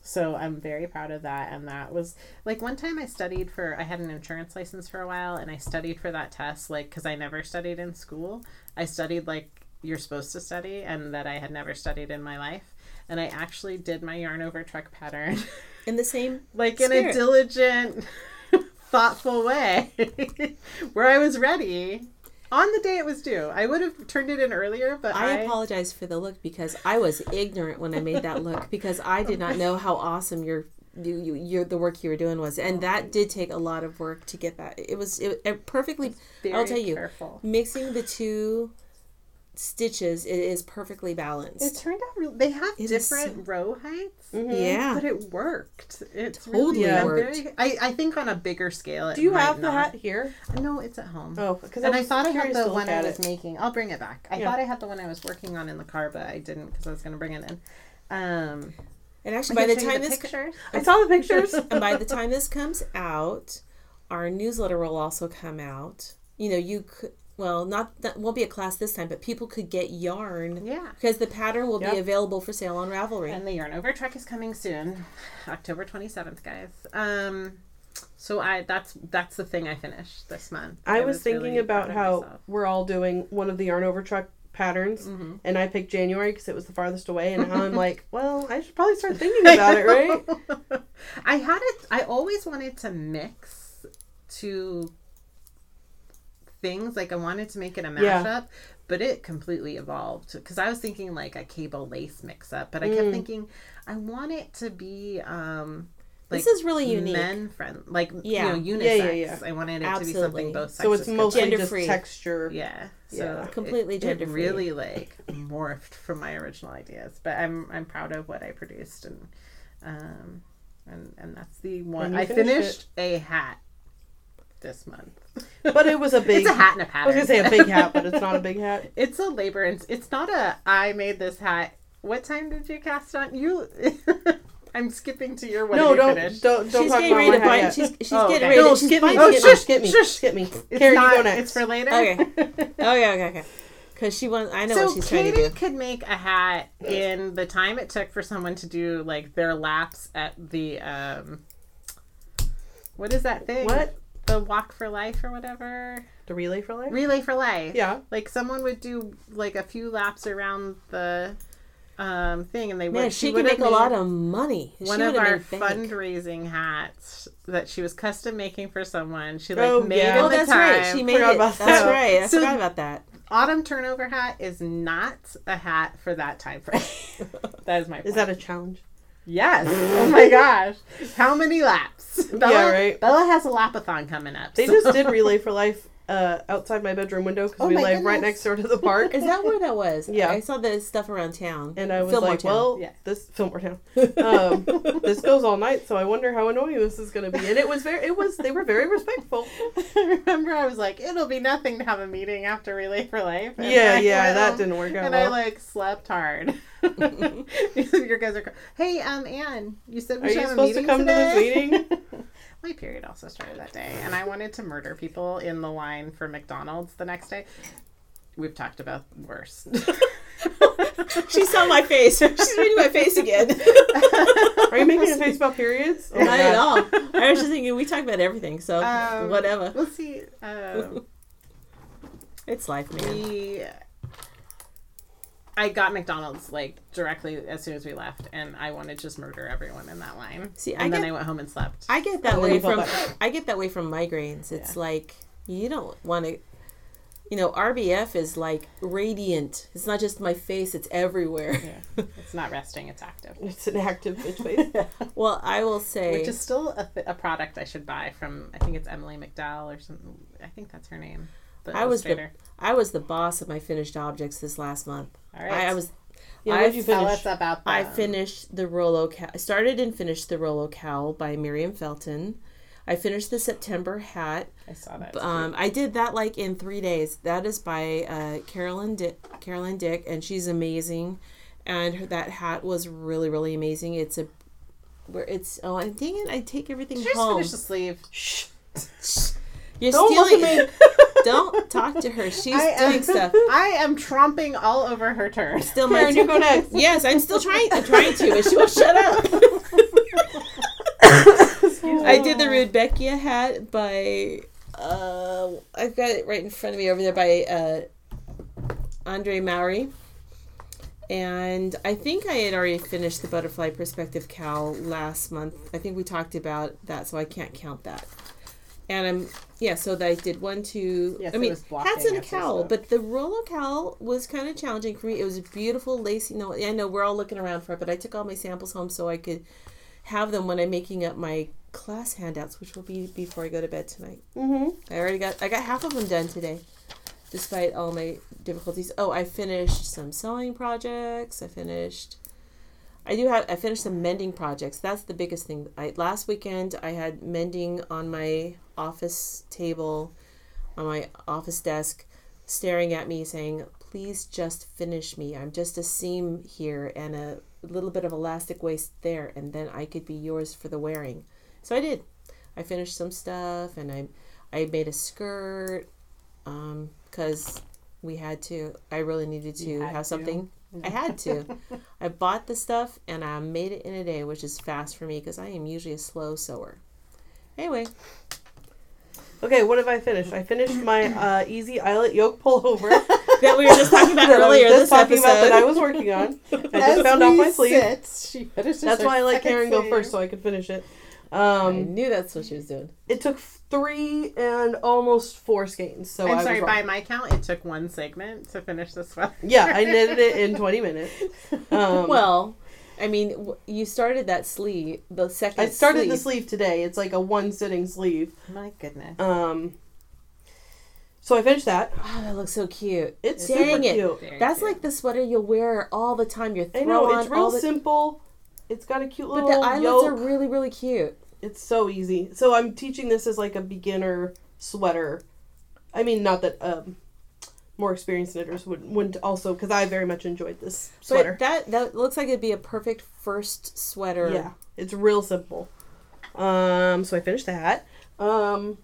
so I'm very proud of that, and that was like one time I studied for. I had an insurance license for a while, and I studied for that test, like because I never studied in school. I studied like you're supposed to study, and that I had never studied in my life. And I actually did my yarn over truck pattern in the same like in a diligent, thoughtful way, where I was ready on the day it was due. I would have turned it in earlier, but I I, apologize for the look because I was ignorant when I made that look because I did not know how awesome your you, you your the work you were doing was, and that did take a lot of work to get that. It was it, it perfectly. I'll tell you, careful. mixing the two stitches, it is perfectly balanced. It turned out real, they have It is different row heights, Yeah, but it worked. It's Totally really worked. very- I, I think on a bigger scale, it Do you have the not. hat here? No, it's at home. Oh, because and I thought I had the one I was it. making. I'll bring it back. I Yeah. thought I had the one I was working on in the car, but I didn't because I was going to bring it in. Um, and actually, by the show you time this pictures. I saw the pictures. and by the time this comes out, our newsletter will also come out. You know, you could well not that won't be a class this time, but people could get yarn yeah. because the pattern will Yeah. be available for sale on Ravelry. And the Yarn Over truck is coming soon, October twenty seventh, guys. Um, so I that's that's the thing I finished this month. I was thinking really about how myself. we're all doing one of the yarn over truck patterns, Mhm. and I picked January because it was the farthest away, and now I'm like, well, I should probably start thinking about it, right? I had it. I always wanted to mix two things. Like I wanted to make it a mashup, Yeah. but it completely evolved. Because I was thinking like a cable lace mix up, but I Mm. kept thinking I want it to be um like this is really unique. men friend, like Yeah. you know, unisex. Yeah, yeah, yeah. I wanted it to be something both sexes So it's mostly. Gender just free. texture. Yeah. So Yeah. it- Completely it, gender-free. really like morphed from my original ideas, but I'm I'm proud of what I produced and um and and that's the one And I finished finished a hat this month. But it was a big. it's a hat and a I pattern. I was gonna say a big hat, but it's not a big hat. it's a labor and it's not a I made this hat. What time did you cast on you? I'm skipping to your what no, you don't, finished? don't don't she's talk getting about ready my to hat She's she's Oh, getting okay. ready. No, to, she's skip me, Oh, skip shush, skip me, shush. skip me. It's Karen, not, you go next. It's for later. Okay. Okay, okay, okay. Because she wants. I know so what she's trying to do. could make a hat in the time it took for someone to do like their laps at the um what is that thing? What? The walk for life or whatever. The relay for life? Relay for life. Yeah. Like someone would do like a few laps around the um thing and they Man, would she, would could make a lot of money. one she of our fundraising hats that she was custom making for someone. She like Oh, made yeah. in Oh, the that's time. right. She made Forgot it. about That's that. right. I So- forgot about that. Autumn turnover hat is not a hat for that time frame. that is my point. Is that a challenge? Yes. Oh my gosh. How many laps? Bella, right. Bella has a lapathon coming up. They so- just did relay for life uh, outside my bedroom window because Oh we live right next door to the park. Is that where that was? Yeah. I saw the stuff around town. And I was Fillmore like, Town. well, Yeah. this Fillmore Town. Um, this goes all night, so I wonder how annoying this is going to be. And it was very, it was, they were very respectful. I Remember, I was like, it'll be nothing to have a meeting after Relay for Life. And yeah, I yeah, went that didn't work out And I like slept hard. Your guys are. Hey, um, Anne, you said we Are should you have supposed a to meeting come to this today? meeting? My period also started that day, and I wanted to murder people in the line for McDonald's the next day. We've talked about worse. she saw my face. She's reading my face again. Are you making a face about periods? Oh Not at all. I was just thinking we talk about everything, so Um, whatever. We'll see. Um, It's life, man. we I got McDonald's like directly as soon as we left, and I wanted to just murder everyone in that line. See, and I then get- I went home and slept. I get that way from I get that way from migraines. It's Yeah. like you don't want to. You know, RBF is like radiant. It's not just my face; it's everywhere. Yeah, it's not resting; it's active. It's an active bitch face. Well, I will say, Which is still a, th- a product I should buy from. I think it's Emily McDowell or something. I think that's her name. The I was the. I was the boss of my finished objects this last month. All right. I, I was Yeah, I what'd you Tell us about. I finished the Rollo cowl. I started and finished the Rollo cowl by Miriam Felton. I finished the September hat. I saw that. Um, I did that like in three days. That is by uh, Carolyn Dick, Carolyn Dick, and she's amazing. And her, that hat was really, really amazing. It's a where it's oh, I'm dang it! I take everything Did you just finish the sleeve? Shh. You're Don't look stealing. at me. Don't talk to her. She's I doing am, stuff. I am tromping all over her turn. Still my Karen, you go next. Yes, I'm still trying. I'm trying to, but she won't shut up. I did the Rudbeckia hat by. Uh, I've got it right in front of me over there by uh, Andrea Mowry, and I think I had already finished the butterfly perspective Cow last month. I think we talked about that, so I can't count that. And I'm yeah, so that I did one, two. Yes, I mean, hats and a cowl, but the Rollo cowl was kind of challenging for me. It was a beautiful lacy. No, I know we're all looking around for it, but I took all my samples home so I could have them when I'm making up my class handouts, which will be before I go to bed tonight. Mm-hmm. I already got I got half of them done today, despite all my difficulties. Oh, I finished some sewing projects. I finished. I do have. I finished some mending projects. That's the biggest thing. I last weekend I had mending on my office table, on my office desk, staring at me, saying, "Please just finish me. I'm just a seam here and a little bit of elastic waist there, and then I could be yours for the wearing." So I did. I finished some stuff, and I, I made a skirt, um, because we had to. I really needed to have to. something. I had to. I bought the stuff and I made it in a day, which is fast for me because I am usually a slow sewer. Anyway, Okay, what have I finished? I finished my uh, easy eyelet yoke pullover that we were just talking about that I was earlier this talking episode. about that I was working on. I just As found off my sleeve. sit, she finishes That's why I let second Karen go first so I could finish it. I Um, knew that's what she was doing. it took three and almost four skeins. So I'm I sorry, was by my count, it took one segment to finish this one. yeah, I knitted it in 20 minutes. Um, well, I mean, you started that sleeve, the second. I started sleeve. the sleeve today. It's like a one sitting sleeve. My goodness. Um, so I finished that. Oh, that looks so cute. It's Dang super it. cute. Very That's cute. like the sweater you'll wear all the time. You throw I know on it's real all the, simple. It's got a cute but little the eyelets yoke. are really, really cute. It's so easy. So I'm teaching this as like a beginner sweater. I mean, not that um, more experienced knitters would wouldn't also because I very much enjoyed this sweater. But that that looks like it'd be a perfect first sweater. yeah, it's real simple. Um, so I finished that. Um,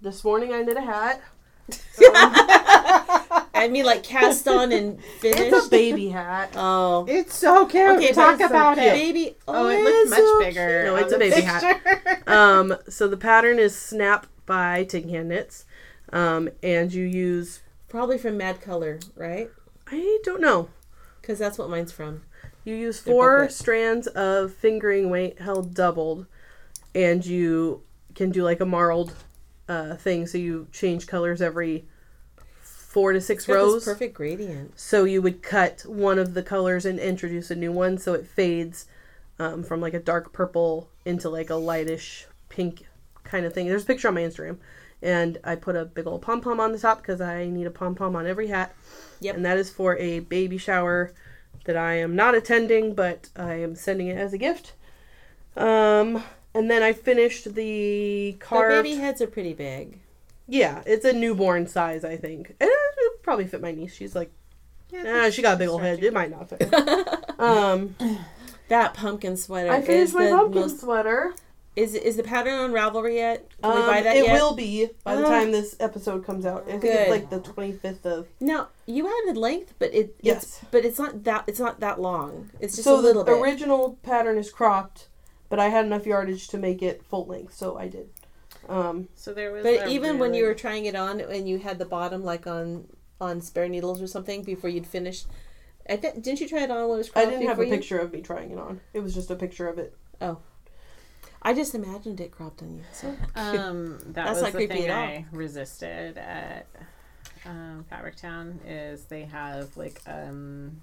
this morning I knit a hat. I mean, like cast on and finished. It's a baby hat. Oh, It's so cute. Okay, Talk but so about cute. it. baby. Oh, it looks much so bigger. No, it's a the baby hat. Um, so the pattern is Snap by Tin Can Knits. Um, and you use Probably from Mad Color, right? I don't know. Because that's what mine's from. You use four strands of fingering weight held doubled, and you can do like a marled uh, thing. So you change colors every four to six It's got this rows. perfect gradient. So you would cut one of the colors and introduce a new one, so it fades um, from like a dark purple into like a lightish pink kind of thing. There's a picture on my Instagram, and I put a big old pom pom on the top because I need a pom pom on every hat. Yep. And that is for a baby shower that I am not attending, but I am sending it as a gift. Um, and then I finished the carved. The baby heads are pretty big. Yeah, it's a newborn size, I think. And it would probably fit my niece. She's like, Yeah, ah, she got a big old head. It might not fit. um, That pumpkin sweater I is finished my the pumpkin most. sweater. Is is the pattern on Ravelry yet? Can we Um, buy that it yet? will be by the Ah. time this episode comes out. I think Good. it's like the 25th of. No, you added length, but it Yes. it's but it's not that it's not that long. It's just so a little the bit. original pattern is cropped, but I had enough yardage to make it full length, so I did. Um, So there was. but a even when you were trying it on and you had the bottom like on on spare needles or something before you'd finished, I th- didn't you try it on when it was I didn't have a you- picture of me trying it on. It was just a picture of it. Oh. I just imagined it cropped on you. So Um, that That's was not the creepy thing at all. I resisted at um, Fabric Town is they have like um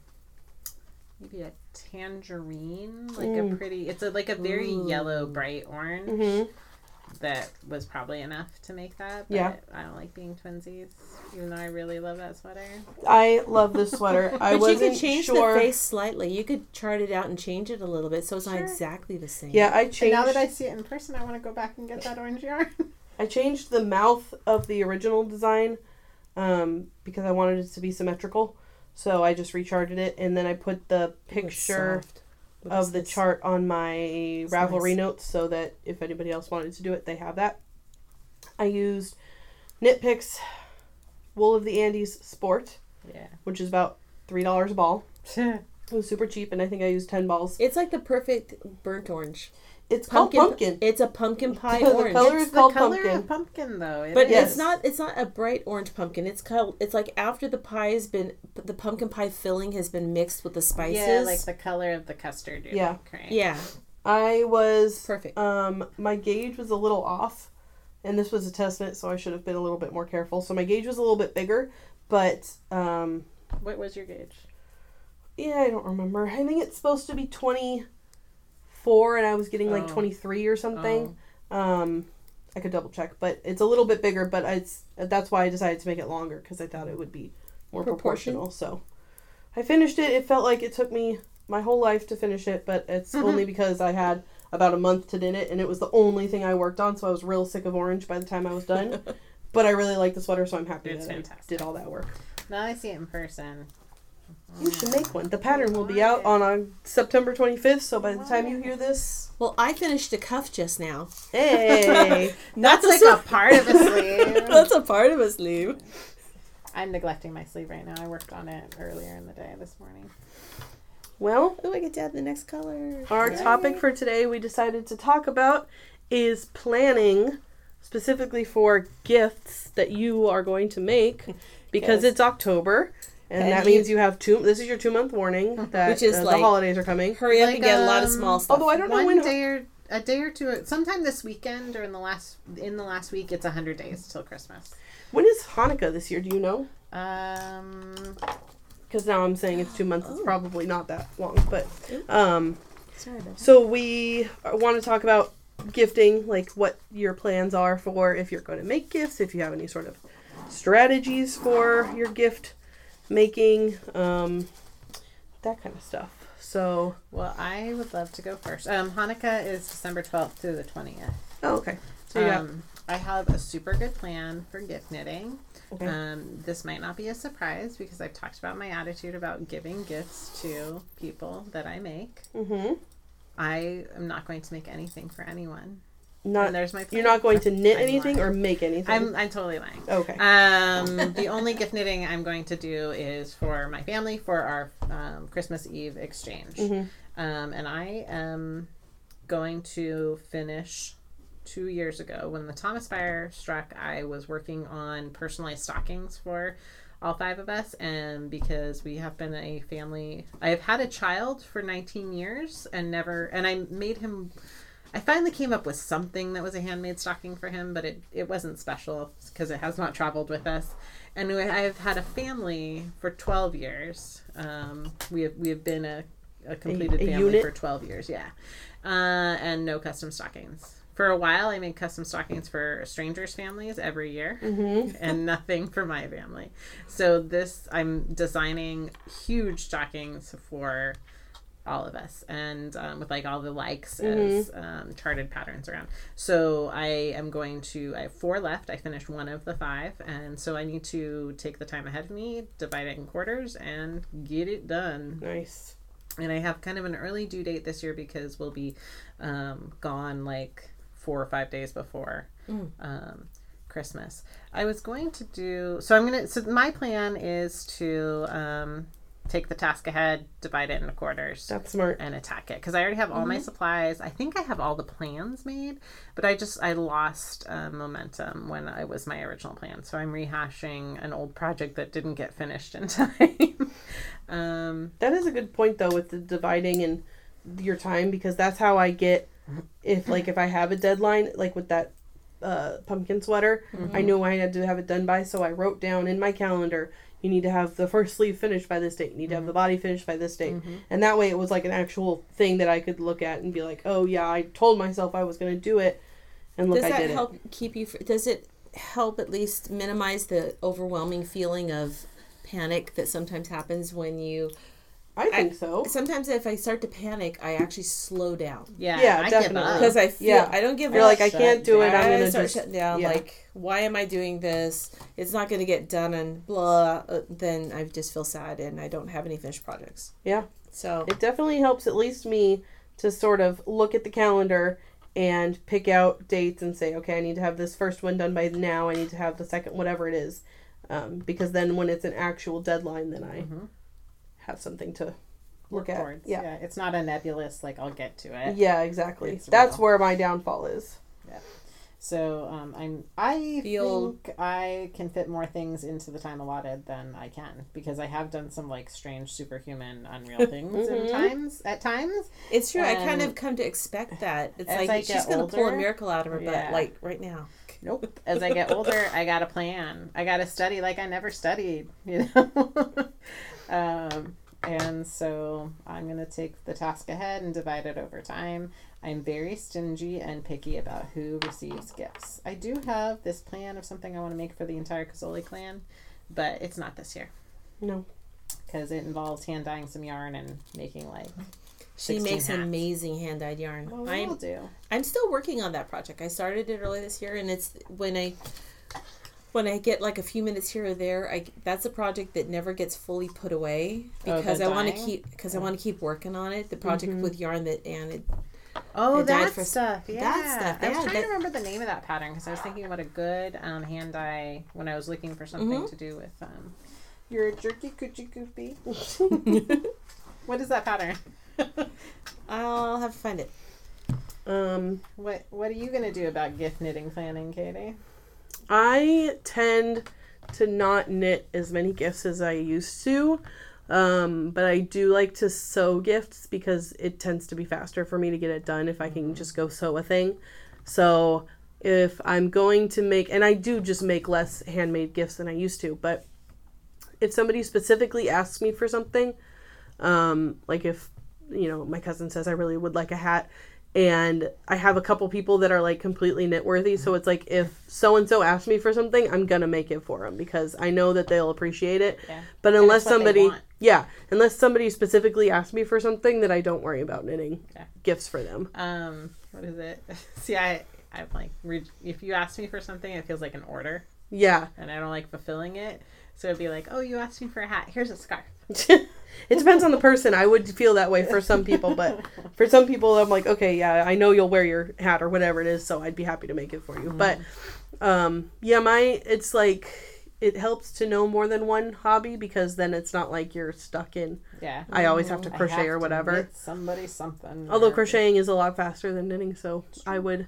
maybe a tangerine, like a Mm. pretty. It's a like a very Ooh. yellow, bright orange. Mm-hmm. That was probably enough to make that. But Yeah. I don't like being twinsies, even though I really love that sweater. I love this sweater. I but you could change sure. the face slightly. You could chart it out and change it a little bit so it's not exactly the same. Yeah, I And changed. now that I see it in person, I want to go back and get that orange yarn. I changed the mouth of the original design um, because I wanted it to be symmetrical. So I just recharted it, and then I put the picture soft. What of the this? chart on my It's Ravelry nice. notes so that if anybody else wanted to do it, they have that. I used Knit Picks Wool of the Andes Sport, Yeah. which is about $3 a ball. It was super cheap, and I think I used 10 balls. It's like the perfect burnt orange. It's called pumpkin. It's a pumpkin pie The orange. color It's is the called color pumpkin. of pumpkin, though. It But Yes. it's not it's not a bright orange pumpkin. It's called it's like after the pie has been the pumpkin pie filling has been mixed with the spices. Yeah, like the color of the custard. Yeah. Like, right? yeah, I was perfect. um my gauge was a little off, and this was a testament, so I should have been a little bit more careful. So my gauge was a little bit bigger, but um What was your gauge? yeah, I don't remember. I think it's supposed to be twenty four, and I was getting like Oh. twenty three or something. Um, I could double check, but it's a little bit bigger. But it's that's why I decided to make it longer because I thought it would be more Proportion. proportional. So I finished it. It felt like it took me my whole life to finish it, but it's Mhm. only because I had about a month to din it, and it was the only thing I worked on. So I was real sick of orange by the time I was done. but I really like the sweater, so I'm happy It's that I did all that work. Now I see it in person. You should make one. The pattern will be out on uh, September 25th, so by the time you hear this, Well, I finished a cuff just now. hey, That's a like a part of a sleeve. That's a part of a sleeve. I'm neglecting my sleeve right now. I worked on it earlier in the day this morning. well, Oh, I get to add the next color. Our Yay. topic for today we decided to talk about is planning specifically for gifts that you are going to make because Yes. it's October and, And that you- means you have two this is your 2 month warning that Which is uh, like- the holidays are coming. Hurry up Like, and get a lot of um, small stuff. Although I don't know One when day or a day or two, sometime this weekend or in the last in the last week, it's hundred days till Christmas. when is Hanukkah this year, do you know? Um, Cuz now I'm saying it's 2 months it's Oh. probably not that long, but um Sorry about that. So we want to talk about gifting, like what your plans are for if you're going to make gifts, if you have any sort of strategies for your gift making, um, that kind of stuff. So, well, I would love to go first. Um, Hanukkah is December twelfth through the twentieth. oh, okay. So got, Um, I have a super good plan for gift knitting. okay. Um, this might not be a surprise because I've talked about my attitude about giving gifts to people that I make. mm-hmm. I am not going to make anything for anyone. Not and there's my. you're not going to knit I'm anything lying. or make anything. I'm I'm totally lying. okay. Um, the only gift knitting I'm going to do is for my family for our um, Christmas Eve exchange. Mhm. Um, and I am going to finish two years ago when the Thomas fire struck. I was working on personalized stockings for all five of us, and because we have been a family, I have had a child for 19 years and never, and I made him. I finally came up with something that was a handmade stocking for him, but it, it wasn't special because it has not traveled with us. And we- I've had a family for 12 years. Um, we have we have been a, a completed a family unit? for 12 years, yeah. Uh, and no custom stockings. For a while, I made custom stockings for strangers' families every year mm-hmm. and nothing for my family. So this I'm designing huge stockings for all of us and um, with like all the likes as um, charted patterns around. So I am going to I have four left. I finished one of the five and so I need to take the time ahead of me, divide it in quarters and get it done Nice. and I have kind of an early due date this year because we'll be um, gone like four or five days before Mm. um, Christmas. I was going to do so. I'm gonna. So my plan is to um, take the task ahead, divide it into quarters. That's smart. and attack it because I already have all my supplies. I think I have all the plans made, but I just I lost uh, momentum when I was my original plan. So I'm rehashing an old project that didn't get finished in time. um, That is a good point though with the dividing and your time because that's how I get if like if I have a deadline like with that uh, pumpkin sweater I knew I had to have it done by so I wrote down in my calendar you need to have the first sleeve finished by this date you need to have the mm-hmm. body finished by this date mm-hmm. and that way it was like an actual thing that I could look at and be like oh yeah I told myself I was going to do it and look does that help keep you? Does it help at least minimize the overwhelming feeling of panic that sometimes happens when you? It I think so Sometimes if I start to panic, I actually slow down yeah, Yeah, I definitely. because I feel Yeah. I don't give. you're like I can't do it I'm going to start just shutting down. yeah. Like, why am I doing this? It's not going to get done, and blah. Uh, then I just feel sad, and I don't have any finished projects. Yeah. So It definitely helps at least me to sort of look at the calendar and pick out dates and say, okay, I need to have this first one done by now. I need to have the second, whatever it is. Um, because then when it's an actual deadline, then I Mhm. Have something to look at. Chords. Yeah. yeah, it's not a nebulous like I'll get to it. Yeah, exactly. It's That's real. where my downfall is. Yeah. So um, I'm I The old- think I can fit more things into the time allotted than I can because I have done some like strange superhuman unreal things in Mhm. times at times. It's true. I kind of come to expect that. It's as I like get she's gonna pull a miracle out of her Yeah. butt, like right now. Nope. As I get older, I got a plan. I got to study like I never studied, you know. um, and so I'm going to take the task ahead and divide it over time. I'm very stingy and picky about who receives gifts. I do have this plan of something I want to make for the entire Kazoli clan, but it's not this year No. because it involves hand dyeing some yarn and making like. She makes hats. amazing hand dyed yarn. Well, I'm we'll do. I'm still working on that project. I started it early this year, and it's when I when I get like a few minutes here or there. I that's a project that never gets fully put away Oh, because I want to keep because I want to keep working on it. The project with yarn that and it, Oh, dyed that for- stuff. Yeah. that stuff, I was trying that- to remember the name of that pattern because I was thinking about a good um, hand dye when I was looking for something Mhm. to do with um, your jerky Kuchi Kopi. what is that pattern? I'll have to find it. Um, What What are you gonna do about gift knitting planning, Katie? I tend to not knit as many gifts as I used to. Um, but I do like to sew gifts because it tends to be faster for me to get it done if I can just go sew a thing. So if I'm going to make, and I do just make less handmade gifts than I used to, but if somebody specifically asks me for something, um, like if, you know, my cousin says I really would like a hat, and I have a couple people that are like completely knit worthy. So it's like if so and so asks me for something, I'm gonna make it for them because I know that they'll appreciate it. Yeah. But unless it's what they somebody, yeah, unless somebody specifically asks me for something, that I don't worry about knitting Yeah. gifts for them. Um, what is it? See, I I'm like re- if you ask me for something, it feels like an order, Yeah, and I don't like fulfilling it. So it'd be like, oh, you asked me for a hat. Here's a scarf. it depends on the person. I would feel that way for some people, but for some people, I'm like, okay, yeah, I know you'll wear your hat or whatever it is, so I'd be happy to make it for you. But, um, yeah, my it's like it helps to know more than one hobby because then it's not like you're stuck in. Yeah. I always have to crochet have or whatever. somebody something. Although or- crocheting is a lot faster than knitting, so I would,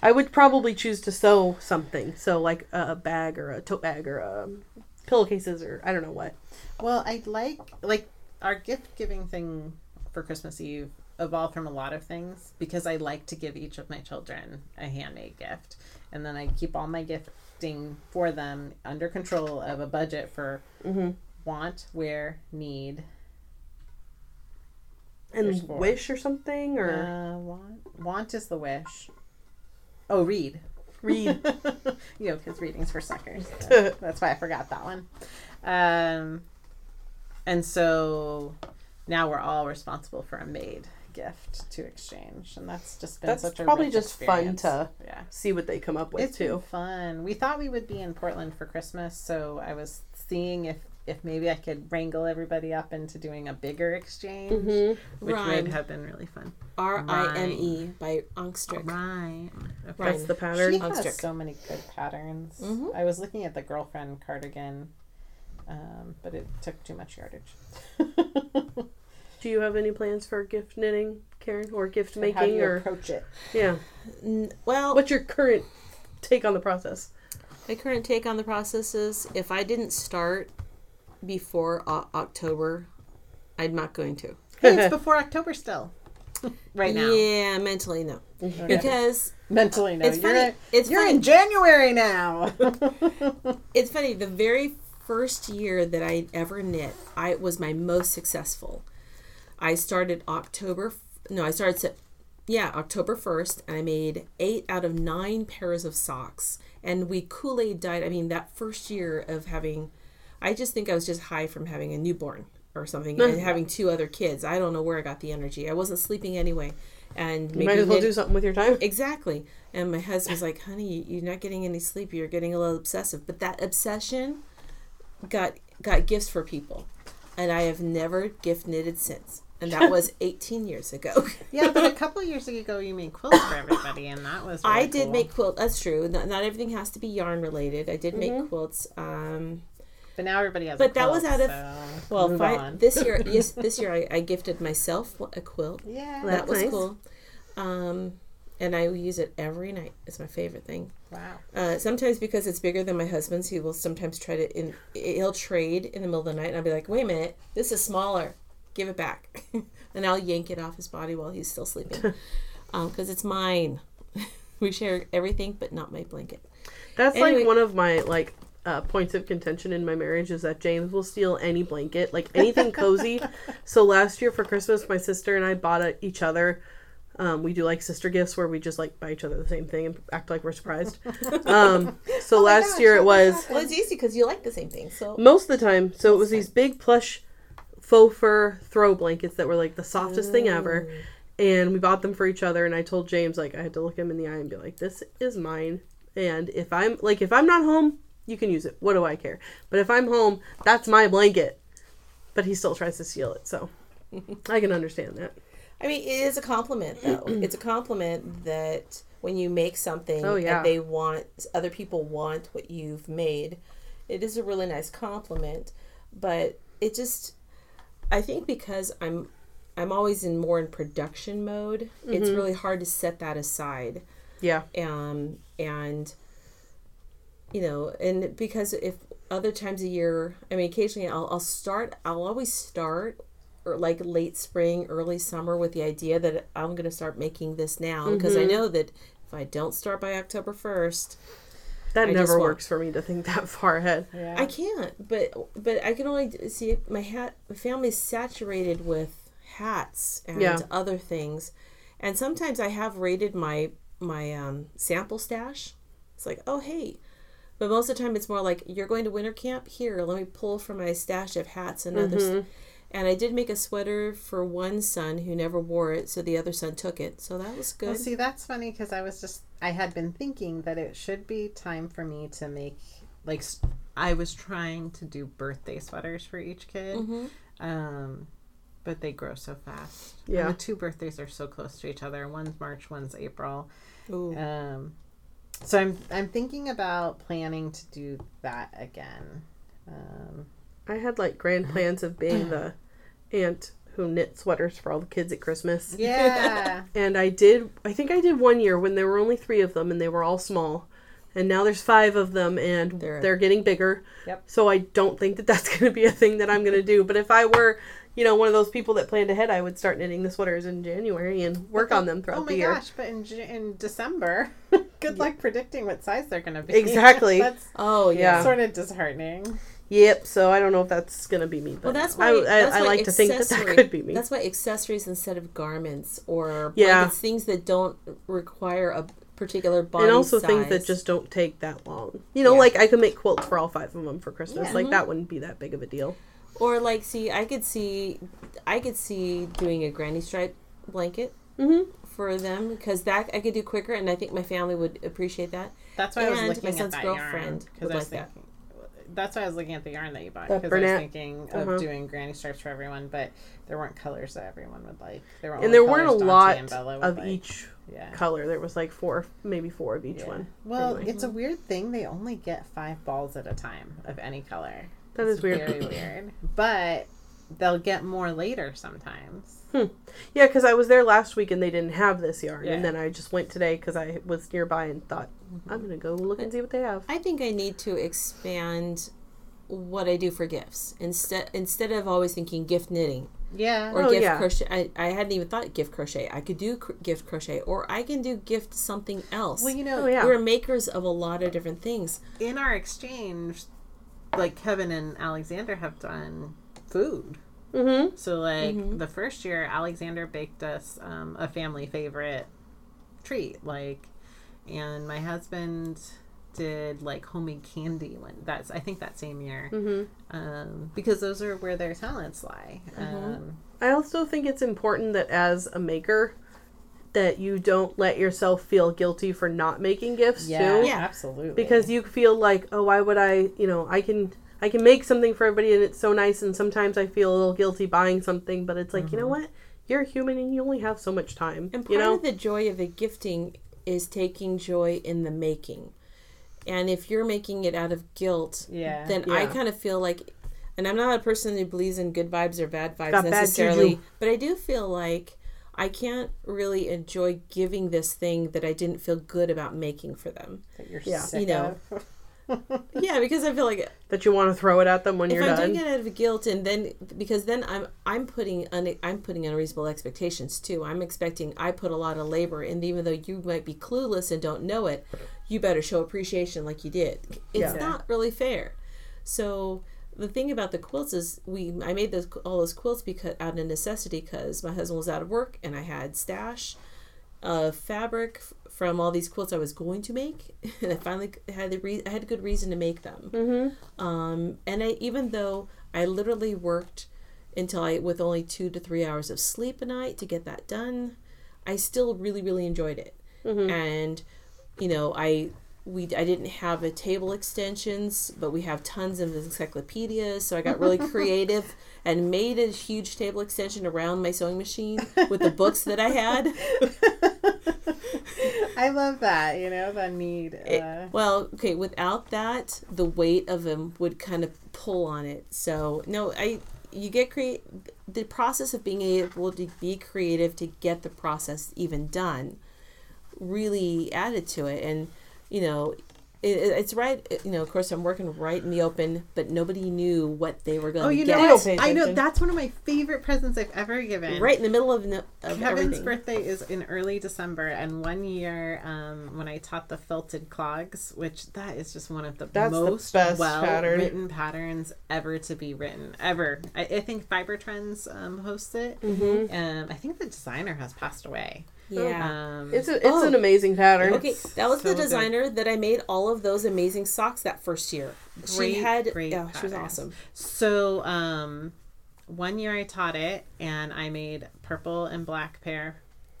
I would probably choose to sew something. So like a bag or a tote bag or a pillowcases or I don't know what. Well, I like like our gift giving thing for Christmas Eve evolved from a lot of things because I like to give each of my children a handmade gift, and then I keep all my gifting for them under control of a budget for Mm-hmm. want, wear, need. And wish or something or Uh, want want is the wish. Oh, read. Read. you know, because reading's for suckers. Yeah, that's why I forgot that one. Um, and so now we're all responsible for a made gift to exchange, and that's just been That's such a probably just experience. fun to yeah. see what they come up with It's been too. fun. We thought we would be in Portland for Christmas, so I was seeing if if maybe I could wrangle everybody up into doing a bigger exchange, Mm-hmm. which Rhyme. would have been really fun. R I M E by Ankestrick. Right. Okay. That's the pattern. She has so many good patterns. Mhm. I was looking at the girlfriend cardigan, um, but it took too much yardage. Do you have any plans for gift knitting, Karen, or gift How do making, you or approach it? yeah? N- Well, What's your current take on the process? my current take on the process is if I didn't start before o- October, I'm not going to. Hey, it's before October still. right now. Yeah, mentally no, Okay. because Mentally, no. it's you're funny. in- It's you're funny. in January now. It's funny. The very first year that I ever knit, I was my most successful. I started October. No, I started. Yeah, October first, and I made eight out of nine pairs of socks. And we Kool Aid dyed. I mean, that first year of having, I just think I was just high from having a newborn or something and having two other kids. I don't know where I got the energy. I wasn't sleeping anyway, and You might as well do something with your time. Exactly. And my husband's like, honey, you- you're not getting any sleep. You're getting a little obsessive. But that obsession got got gifts for people. And I have never gift knitted since. And that was 18 years ago. yeah, but a couple of years ago, you made quilts for everybody, and that was. I did cool. make quilt. That's true. Not, not everything has to be yarn related. I did make quilts. Um, But now everybody has. But a that was out of- so Well, move fi- on. this year, yes, this year I, I gifted myself a quilt. yeah. That was nice. cool. Um, and I use it every night. It's my favorite thing. wow. Uh, sometimes because it's bigger than my husband's, he will sometimes try to. In, he'll trade in the middle of the night, and I'll be like, "Wait a minute, this is smaller. Give it back," and I'll yank it off his body while he's still sleeping, because it's mine. we share everything, but not my blanket. That's Anyway. like one of my like uh, points of contention in my marriage is that James will steal any blanket, like anything cozy. so last year for Christmas, my sister and I bought a, each other. Um, we do like sister gifts where we just like buy each other the same thing and act like we're surprised. Um, so last gosh, year it was Well, it's easy because you like the same thing. So most of the time. So it was these big plush faux fur throw blankets that were like the softest thing ever. And we bought them for each other. And I told James, like, I had to look him in the eye and be like, this is mine. And if I'm, like, if I'm not home, you can use it. What do I care? But if I'm home, that's my blanket. But he still tries to steal it. So I can understand that. I mean, it is a compliment, though. it's a compliment that when you make something Oh, yeah. and they want, other people want what you've made, it is a really nice compliment. But it just, I think because I'm, I'm always in more in production mode. It's Mm-hmm. really hard to set that aside. Yeah. um, and you know, and because if other times a year, I mean, occasionally I'll, I'll start, I'll always start or like late spring, early summer with the idea that I'm going to start making this now because I know that if I don't start by October 1st, That I never works for me to think that far ahead. Yeah. I can't, but but I can only d- see my hat. My family's saturated with hats and Yeah. other things, and sometimes I have raided my my um, sample stash. It's like, oh hey, but most of the time it's more like you're going to winter camp. Here, let me pull from my stash of hats and others. Mm-hmm. And I did make a sweater for one son who never wore it, so the other son took it. So that was good. Well, see, that's funny because I was just I had been thinking that it should be time for me to make like I was trying to do birthday sweaters for each kid, Mhm. um, but they grow so fast. Yeah. and the two birthdays are so close to each other. One's March, one's April. Ooh. Um, so I'm I'm thinking about planning to do that again. Um, I had like grand plans of being the aunt who knit sweaters for all the kids at Christmas. yeah, And I did, I think I did one year when there were only three of them and they were all small. And now there's five of them and They're- they're, getting bigger. Yep. So I don't think that that's going to be a thing that I'm going to do. But if I were, you know, one of those people that planned ahead, I would start knitting the sweaters in January and work on them throughout oh my the year. gosh! But in in December, good luck predicting what size they're going to be. Exactly. that's Oh yeah. Yeah. sort of disheartening. Yep. So I don't know if that's going to be me. But Well, that's why I, I, that's I like to think that that could be me. That's why accessories instead of garments or Yeah. blankets, things that don't require a particular body and also size. things that just don't take that long. You know, Yeah. like I could make quilts for all five of them for Christmas. Yeah. Like mm-hmm. that wouldn't be that big of a deal. Or like see, I could see, I could see doing a granny stripe blanket Mm-hmm. for them because that I could do quicker, and I think my family would appreciate that. That's why I was looking my at son's that girlfriend yarn would because I was like that. thinking. That's why I was looking at the yarn that you bought because I was thinking of Uh-huh. doing granny stripes for everyone, but there weren't colors that everyone would like. There were and there weren't a Dante lot and Bella would of like. each Yeah. color. There was like four, maybe four of each Yeah. one. Well, Anyway. it's a weird thing. They only get five balls at a time of any color. That It's weird. Very weird. But they'll get more later sometimes. Hmm. Yeah, because I was there last week and they didn't have this yarn, Yeah. and then I just went today because I was nearby and thought I'm gonna go look and see what they have. I think I need to expand what I do for gifts instead instead of always thinking gift knitting Yeah. or Oh, gift yeah. crochet. I, I hadn't even thought gift crochet. I could do cr- gift crochet, or I can do gift something else. well, you know, Oh yeah, We're makers of a lot of different things. in our exchange, like Kevin and Alexander have done food. mm-hmm. So like Mhm. the first year, Alexander baked us um, a family favorite treat, like, and my husband did like homemade candy when that's I think that same year, Mm-hmm. um, because those are where their talents lie. Mhm. Um, I also think it's important that as a maker, that you don't let yourself feel guilty for not making gifts yeah, too. Yeah. absolutely. because you feel like oh why would i you know i can i can make something for everybody and it's so nice and sometimes i feel a little guilty buying something but it's like you know mm-hmm. what you're human and you only have so much time And part you know of the joy of the gifting is taking joy in the making. And if you're making it out of guilt, Yeah. then I kind of feel like, and I'm not a person who believes in good vibes or bad vibes Got necessarily, juju. but I do feel like I can't really enjoy giving this thing that I didn't feel good about making for them. that you're Yeah. sick You know, of. yeah, because I feel like That you want to throw it at them when if you're I'm done. doing it out of guilt, and then because then I'm I'm putting un, I'm putting unreasonable expectations too. I'm expecting I put a lot of labor, and even though you might be clueless and don't know it, you better show appreciation like you did. It's Yeah. not really fair. So the thing about the quilts is we I made those all those quilts because out of necessity because my husband was out of work and I had stash of fabric from all these quilts I was going to make, and I finally had the re- I had a good reason to make them. Mm-hmm. Um, and I even though I literally worked until I with only two to three hours of sleep a night to get that done, I still really really enjoyed it. And you know I we I didn't have a table extensions, but we have tons of encyclopedias. So I got really creative and made a huge table extension around my sewing machine with the books that I had. I love that. You know, that need. It- Uh, well, okay, without that, the weight of them would kind of pull on it. So, no, I you get create the process of being able to be creative to get the process even done really added to it and you know it, it- it's right you know of course i'm working right in the open but nobody knew what they were going oh, to you get know don't I know that's one of my favorite presents I've ever given. right in the middle of, no, of Kevin's everything birthday is in early December, and one year um, when I taught the felted clogs, which that is just one of the That's most best well pattern. written patterns ever to be written ever. I, I think Fiber Trends um, hosts it. Mm-hmm. Um, I think the designer has passed away. Yeah Um, It's a, it's Oh. an amazing pattern. Okay, that was so the good. designer that I made all of those amazing socks that first year. Great, she had, great yeah, she was awesome. So, um, one year I taught it, and I made purple and black pair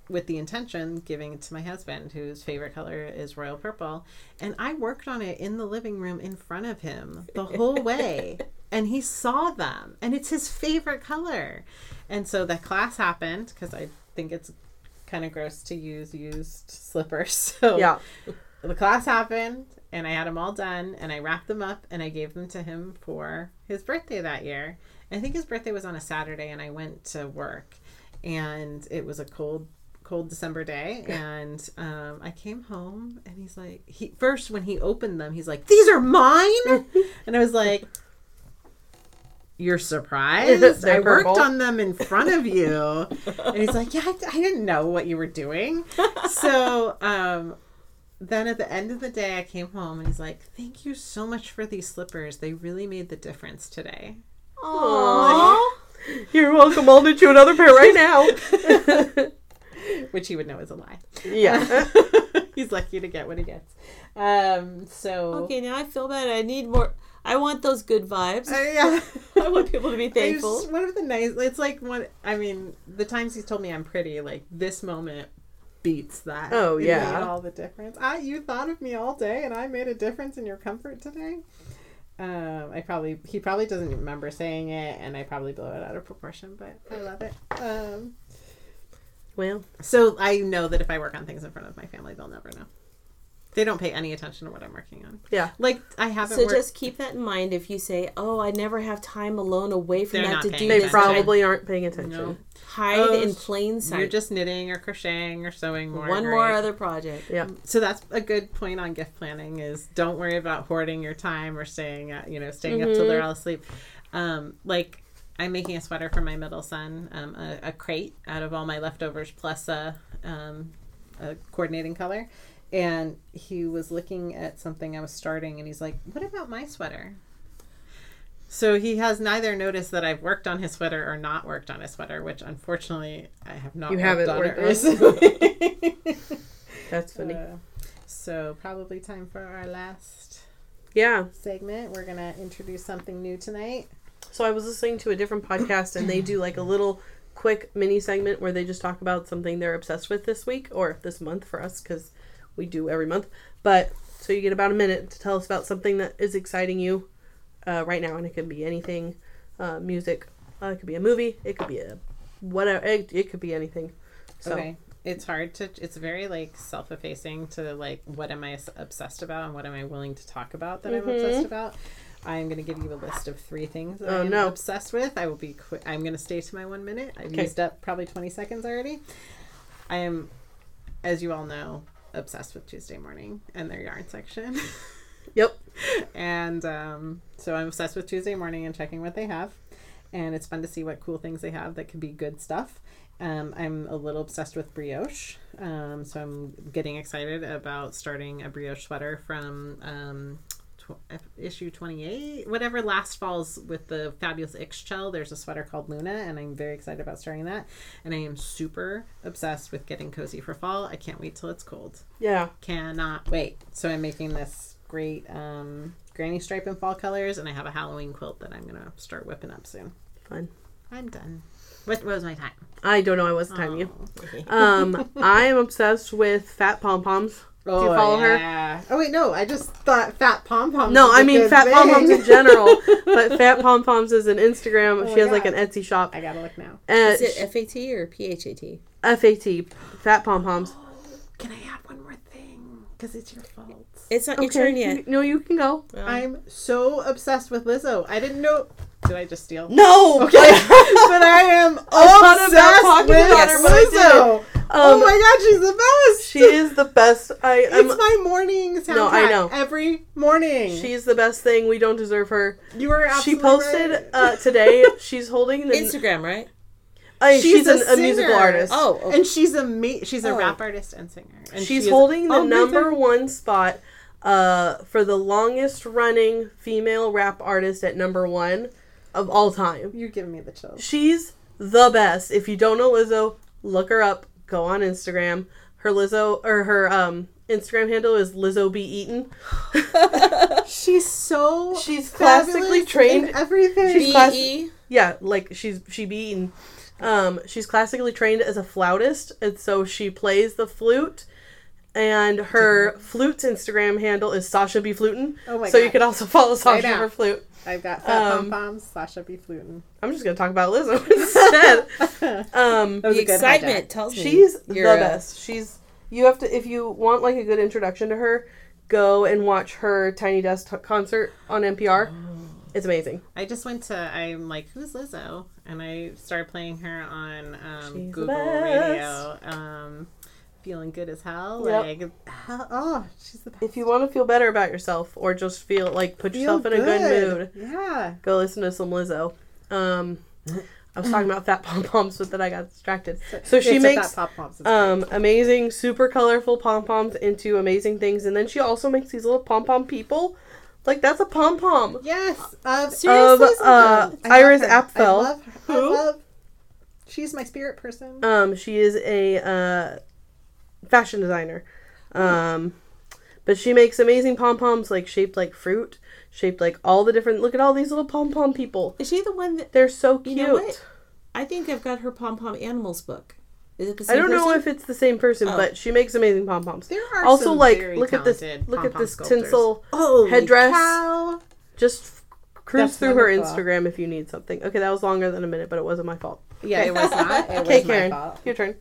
with the intention giving it to my husband, whose favorite color is royal purple. And I worked on it in the living room in front of him the whole way, and he saw them, and it's his favorite color. And so the class happened because I think it's kind of gross to use used slippers. So Yeah. the class happened and I had them all done and I wrapped them up and I gave them to him for his birthday that year. I think his birthday was on a Saturday and I went to work and it was a cold cold December day and um, I came home and he's like he first when he opened them he's like these are mine and I was like you're surprised I worked purple. on them in front of you and he's like yeah I, I didn't know what you were doing so um then at the end of the day, I came home and he's like, "Thank you so much for these slippers. They really made the difference today." Aww. You're welcome. I'll knit you another pair right now. Which he would know is a lie. yeah. he's lucky to get what he gets. Um. So. Okay, now I feel bad. I need more. I want those good vibes. Uh, yeah. I want people to be thankful. It's one of the nice. It's like one. I mean, the times he's told me I'm pretty, like this moment beats that. Oh, It yeah. made all the difference. I you thought of me all day, and I made a difference in your comfort today. Um, I probably he probably doesn't remember saying it, and I probably blow it out of proportion, but I love it. Um, Well, so I know that if I work on things in front of my family, they'll never know. They don't pay any attention to what I'm working on. yeah. Like I haven't. So worked, just keep that in mind if you say, "Oh, I never have time alone away from They're that not to do They this." attention. probably aren't paying attention. No. hide Oh, in plain sight. You're just knitting or crocheting or sewing more. one more great. other project. Yeah. so that's a good point on gift planning is don't worry about hoarding your time or staying at, you know staying up till they're all asleep um, like i'm making a sweater for my middle son um, a, a crate out of all my leftovers plus a, um, a coordinating color and he was looking at something i was starting and he's like what about my sweater so he has neither noticed that I've worked on his sweater or not worked on his sweater, which unfortunately I have not You haven't on worked on it. recently. That's funny. Uh, so probably time for our last yeah. segment. We're gonna introduce something new tonight. So I was listening to a different podcast and they do like a little quick mini segment where they just talk about something they're obsessed with this week or this month for us because we do every month. But so you get about a minute to tell us about something that is exciting you uh, right now, and it can be anything, uh, music. Uh, it could be a movie. It could be a whatever. It, it could be anything. So Okay. it's hard to it's very like self-effacing to like what am I obsessed about and what am i willing to talk about that i'm obsessed about i'm going to give you a list of three things that Oh, i'm no. obsessed with i will be quick i'm going to stay to my one minute i've Okay. used up probably 20 seconds already i am as you all know obsessed with tuesday morning and their yarn section. Yep. and um, so i'm obsessed with tuesday morning and checking what they have. And it's fun to see what cool things they have that could be good stuff. Um, I'm a little obsessed with brioche, um, so I'm getting excited about starting a brioche sweater from um, tw- issue 28, whatever last falls with the fabulous Ixchel. There's a sweater called Luna, and I'm very excited about starting that. And I am super obsessed with getting cozy for fall. I can't wait till it's cold. Yeah. Cannot wait. So I'm making this great um, granny stripe in fall colors, and I have a Halloween quilt that I'm gonna start whipping up soon. Fun. I'm done. What, what was my time? I don't know. I wasn't timing you. Oh. Um, I am obsessed with fat pom poms. Oh, Do you follow her? Oh wait, no, I just thought fat pom poms. No, I mean fat pom poms in general. but fat pom poms is an Instagram. Oh she my has like an Etsy shop. I gotta look now. Uh, Is it F A T or P H A T? FAT. Fat pom poms. Can I add one more thing? Because it's your fault. It's not your turn yet. No, you can go. Well, I'm so obsessed with Lizzo. I didn't know. Did I just steal? No. Okay, but I am thought about obsessed talking with about her, but I Lizzo. oh Um, my god, she's the best. She is the best. I. I'm, It's my morning soundtrack. No, I know. Every morning. She's the best thing. We don't deserve her. you were She posted right. uh, today. She's holding the. Instagram, right? uh, she's She's an, a a musical artist. Oh, okay. and she's a ma- she's a Oh. rap artist and singer. And she she's is holding the amazing. number one spot uh, for the longest running female rap artist at number one of all time. You're giving me the chills. She's the best. If you don't know Lizzo, look her up. Go on Instagram. Her Lizzo or her um, Instagram handle is Lizzo Be Eaten. She's so She's classically trained- in everything. She's B class- E. Yeah, like she's she be eaten. Um, she's classically trained as a flautist, and so she plays the flute. And her flute's Instagram handle is Sasha B Flutin. Oh my so you God. could also follow Sasha now. for flute. I've got fat Um, pom poms, Sasha B. Flutin. I'm just gonna talk about Lizzo instead. um, The excitement tells me she's the you're a- best. She's you have to if you want like a good introduction to her, go and watch her Tiny Desk t- concert on NPR. Oh. It's amazing. I just went to. I'm like, who's Lizzo? And I started playing her on um, Google. Radio. Um, feeling good as hell. Yep. Like, how, oh, she's the best. If you want to feel better about yourself or just feel like put Feel yourself in a good mood, Yeah. go listen to some Lizzo. Um, I was talking about fat pom poms, but then I got distracted. So she It's a makes fat pop poms. Um amazing, super colorful pom poms into amazing things, and then she also makes these little pom pom people. Like that's a pom pom. Yes. Of, Seriously? Of, uh, I Iris. Apfel. Who? She's my spirit person. Um, she is a uh, fashion designer. Um, but she makes amazing pom poms, like shaped like fruit, shaped like all the different. Look at all these little pom pom people. Is she the one that They're so You cute. know what? I think I've got her Pom Pom Animals book. Is it the same I don't know if it's the same person, Oh. but she makes amazing pom poms. There are Also, some like, very look at this, look at this sculptors. tinsel. Holy headdress. cow. Just cruise That's through her wonderful. Instagram if you need something. Okay, that was longer than a minute, but it wasn't my fault. Yeah, it was not. It Okay, was my Karen, fault. your turn.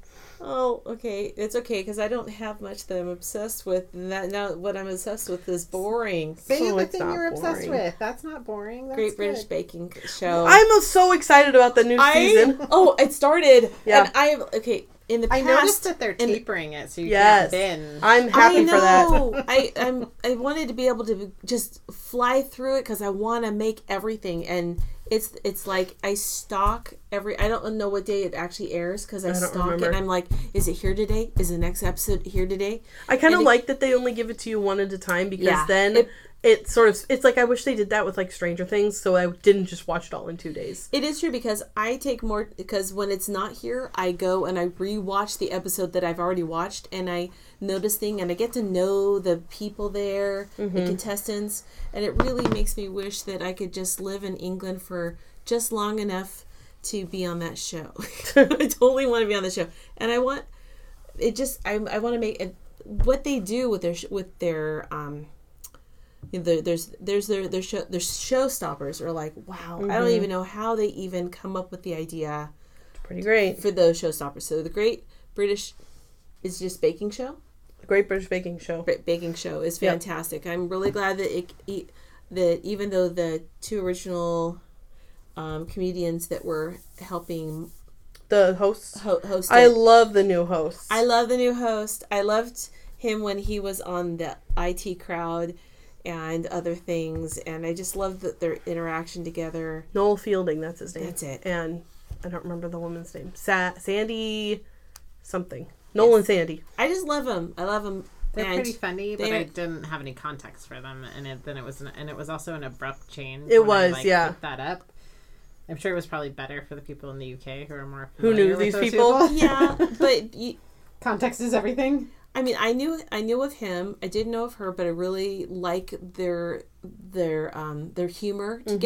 Oh, okay. It's okay because I don't have much that I'm obsessed with. And that now what I'm obsessed with is boring. Say Oh, the thing you're obsessed boring. with. That's not boring. That's Great British. Baking Show. I'm so excited about the new I season. oh, it started. Yeah. And I okay in the I past. noticed that they're in- tapering it, so you Yes. can't bin. I'm happy I for that. I I'm I wanted to be able to just fly through it because I want to make everything, and it's it's like I stalk every. I don't know what day it actually airs because I, I stalk it, and I'm like, is it here today? Is the next episode here today? I kind of like that they only give it to you one at a time because Yeah. then it, It- sort of it's like I wish they did that with like Stranger Things, so I didn't just watch it all in two days. It is true because I take more because when it's not here, I go and I rewatch the episode that I've already watched, and I notice things, and I get to know the people there, the contestants, and it really makes me wish that I could just live in England for just long enough to be on that show. I totally want to be on the show, and I want it. Just I I want to make it, what they do with their with their um you know, there's there's their their show their showstoppers are like wow I don't even know how they even come up with the idea Pretty great. for those showstoppers. So the Great British is just baking show. Great British Baking Show. Ba- baking show is Yep. fantastic. I'm really glad that it, e that even though the two original um, comedians that were helping The hosts. ho- host I love the new host. I love the new host. I loved him when he was on the IT crowd and other things, and I just love that their interaction together. Noel Fielding, that's his name. That's it. And I don't remember the woman's name. Sa- Sandi something. Noel and Sandi. I just love them. I love them. They're and pretty funny, but they're- I didn't have any context for them, and it, then it was an, and it was also an abrupt change. It when I, was, like, yeah. That up. I'm sure it was probably better for the people in the UK who are more Who knew with these those people? yeah, but you, Context is everything. I mean, I knew I knew of him. I didn't know of her, but I really like their their um their humor Mm-hmm.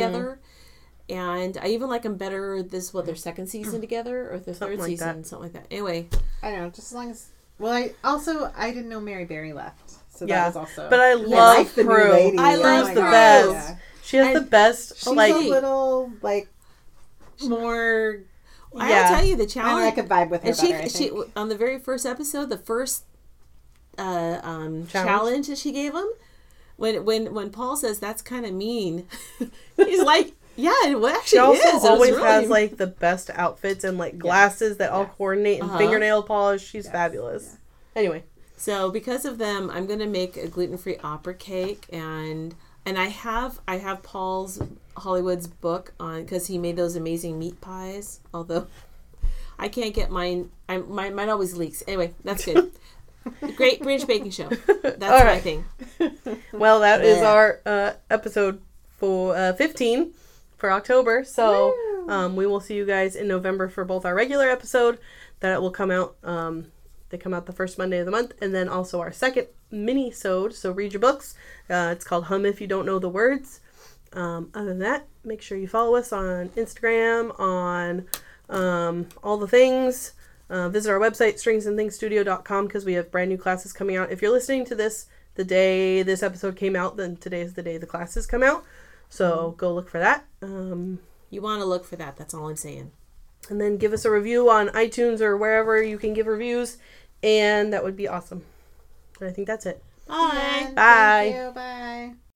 Together. And I even like them better. This what their second season together or their Something third like season, that. something like that. Anyway, I don't know, just as long as. Well, I also I didn't know Mary Berry left, so Yeah, that was also. But I I love like the new Prue. lady. I Oh love my the God, best. yeah. She has And the best She's like a little like more. I Yeah. gotta tell you the challenge. I challenge. like a vibe with her and she better. I she on the very first episode, the first uh, um, Challenge? challenge. that she gave him, when when when Paul says that's kind of mean, he's like, yeah, it well, she actually also is. Always really- has like the best outfits and like glasses that all Yeah. coordinate and Uh-huh. fingernail polish. She's fabulous. Anyway, So because of them, I'm gonna make a gluten free opera cake and and I have I have Paul's Hollywood's book on because he made those amazing meat pies. Although I can't get mine, I mine mine always leaks. Anyway, that's good. Great British baking show. That's my thing. well that is Yeah. our uh, episode for uh, 15 for October. So um, we will see you guys in November for both our regular episode that will come out. Um, they come out the first Monday of the month, and then also our second mini sode. So read your books. Uh, it's called Hum If You Don't Know the Words. Um, other than that, make sure you follow us on Instagram, on um, all the things. Uh, visit our website, stringsandthingsstudio.com, because we have brand new classes coming out. If you're listening to this the day this episode came out, then today is the day the classes come out. So go look for that. Um, You want to look for that. That's all I'm saying. and then give us a review on iTunes or wherever you can give reviews, and that would be awesome. And I think that's it. Bye. Bye. Thank you. Bye.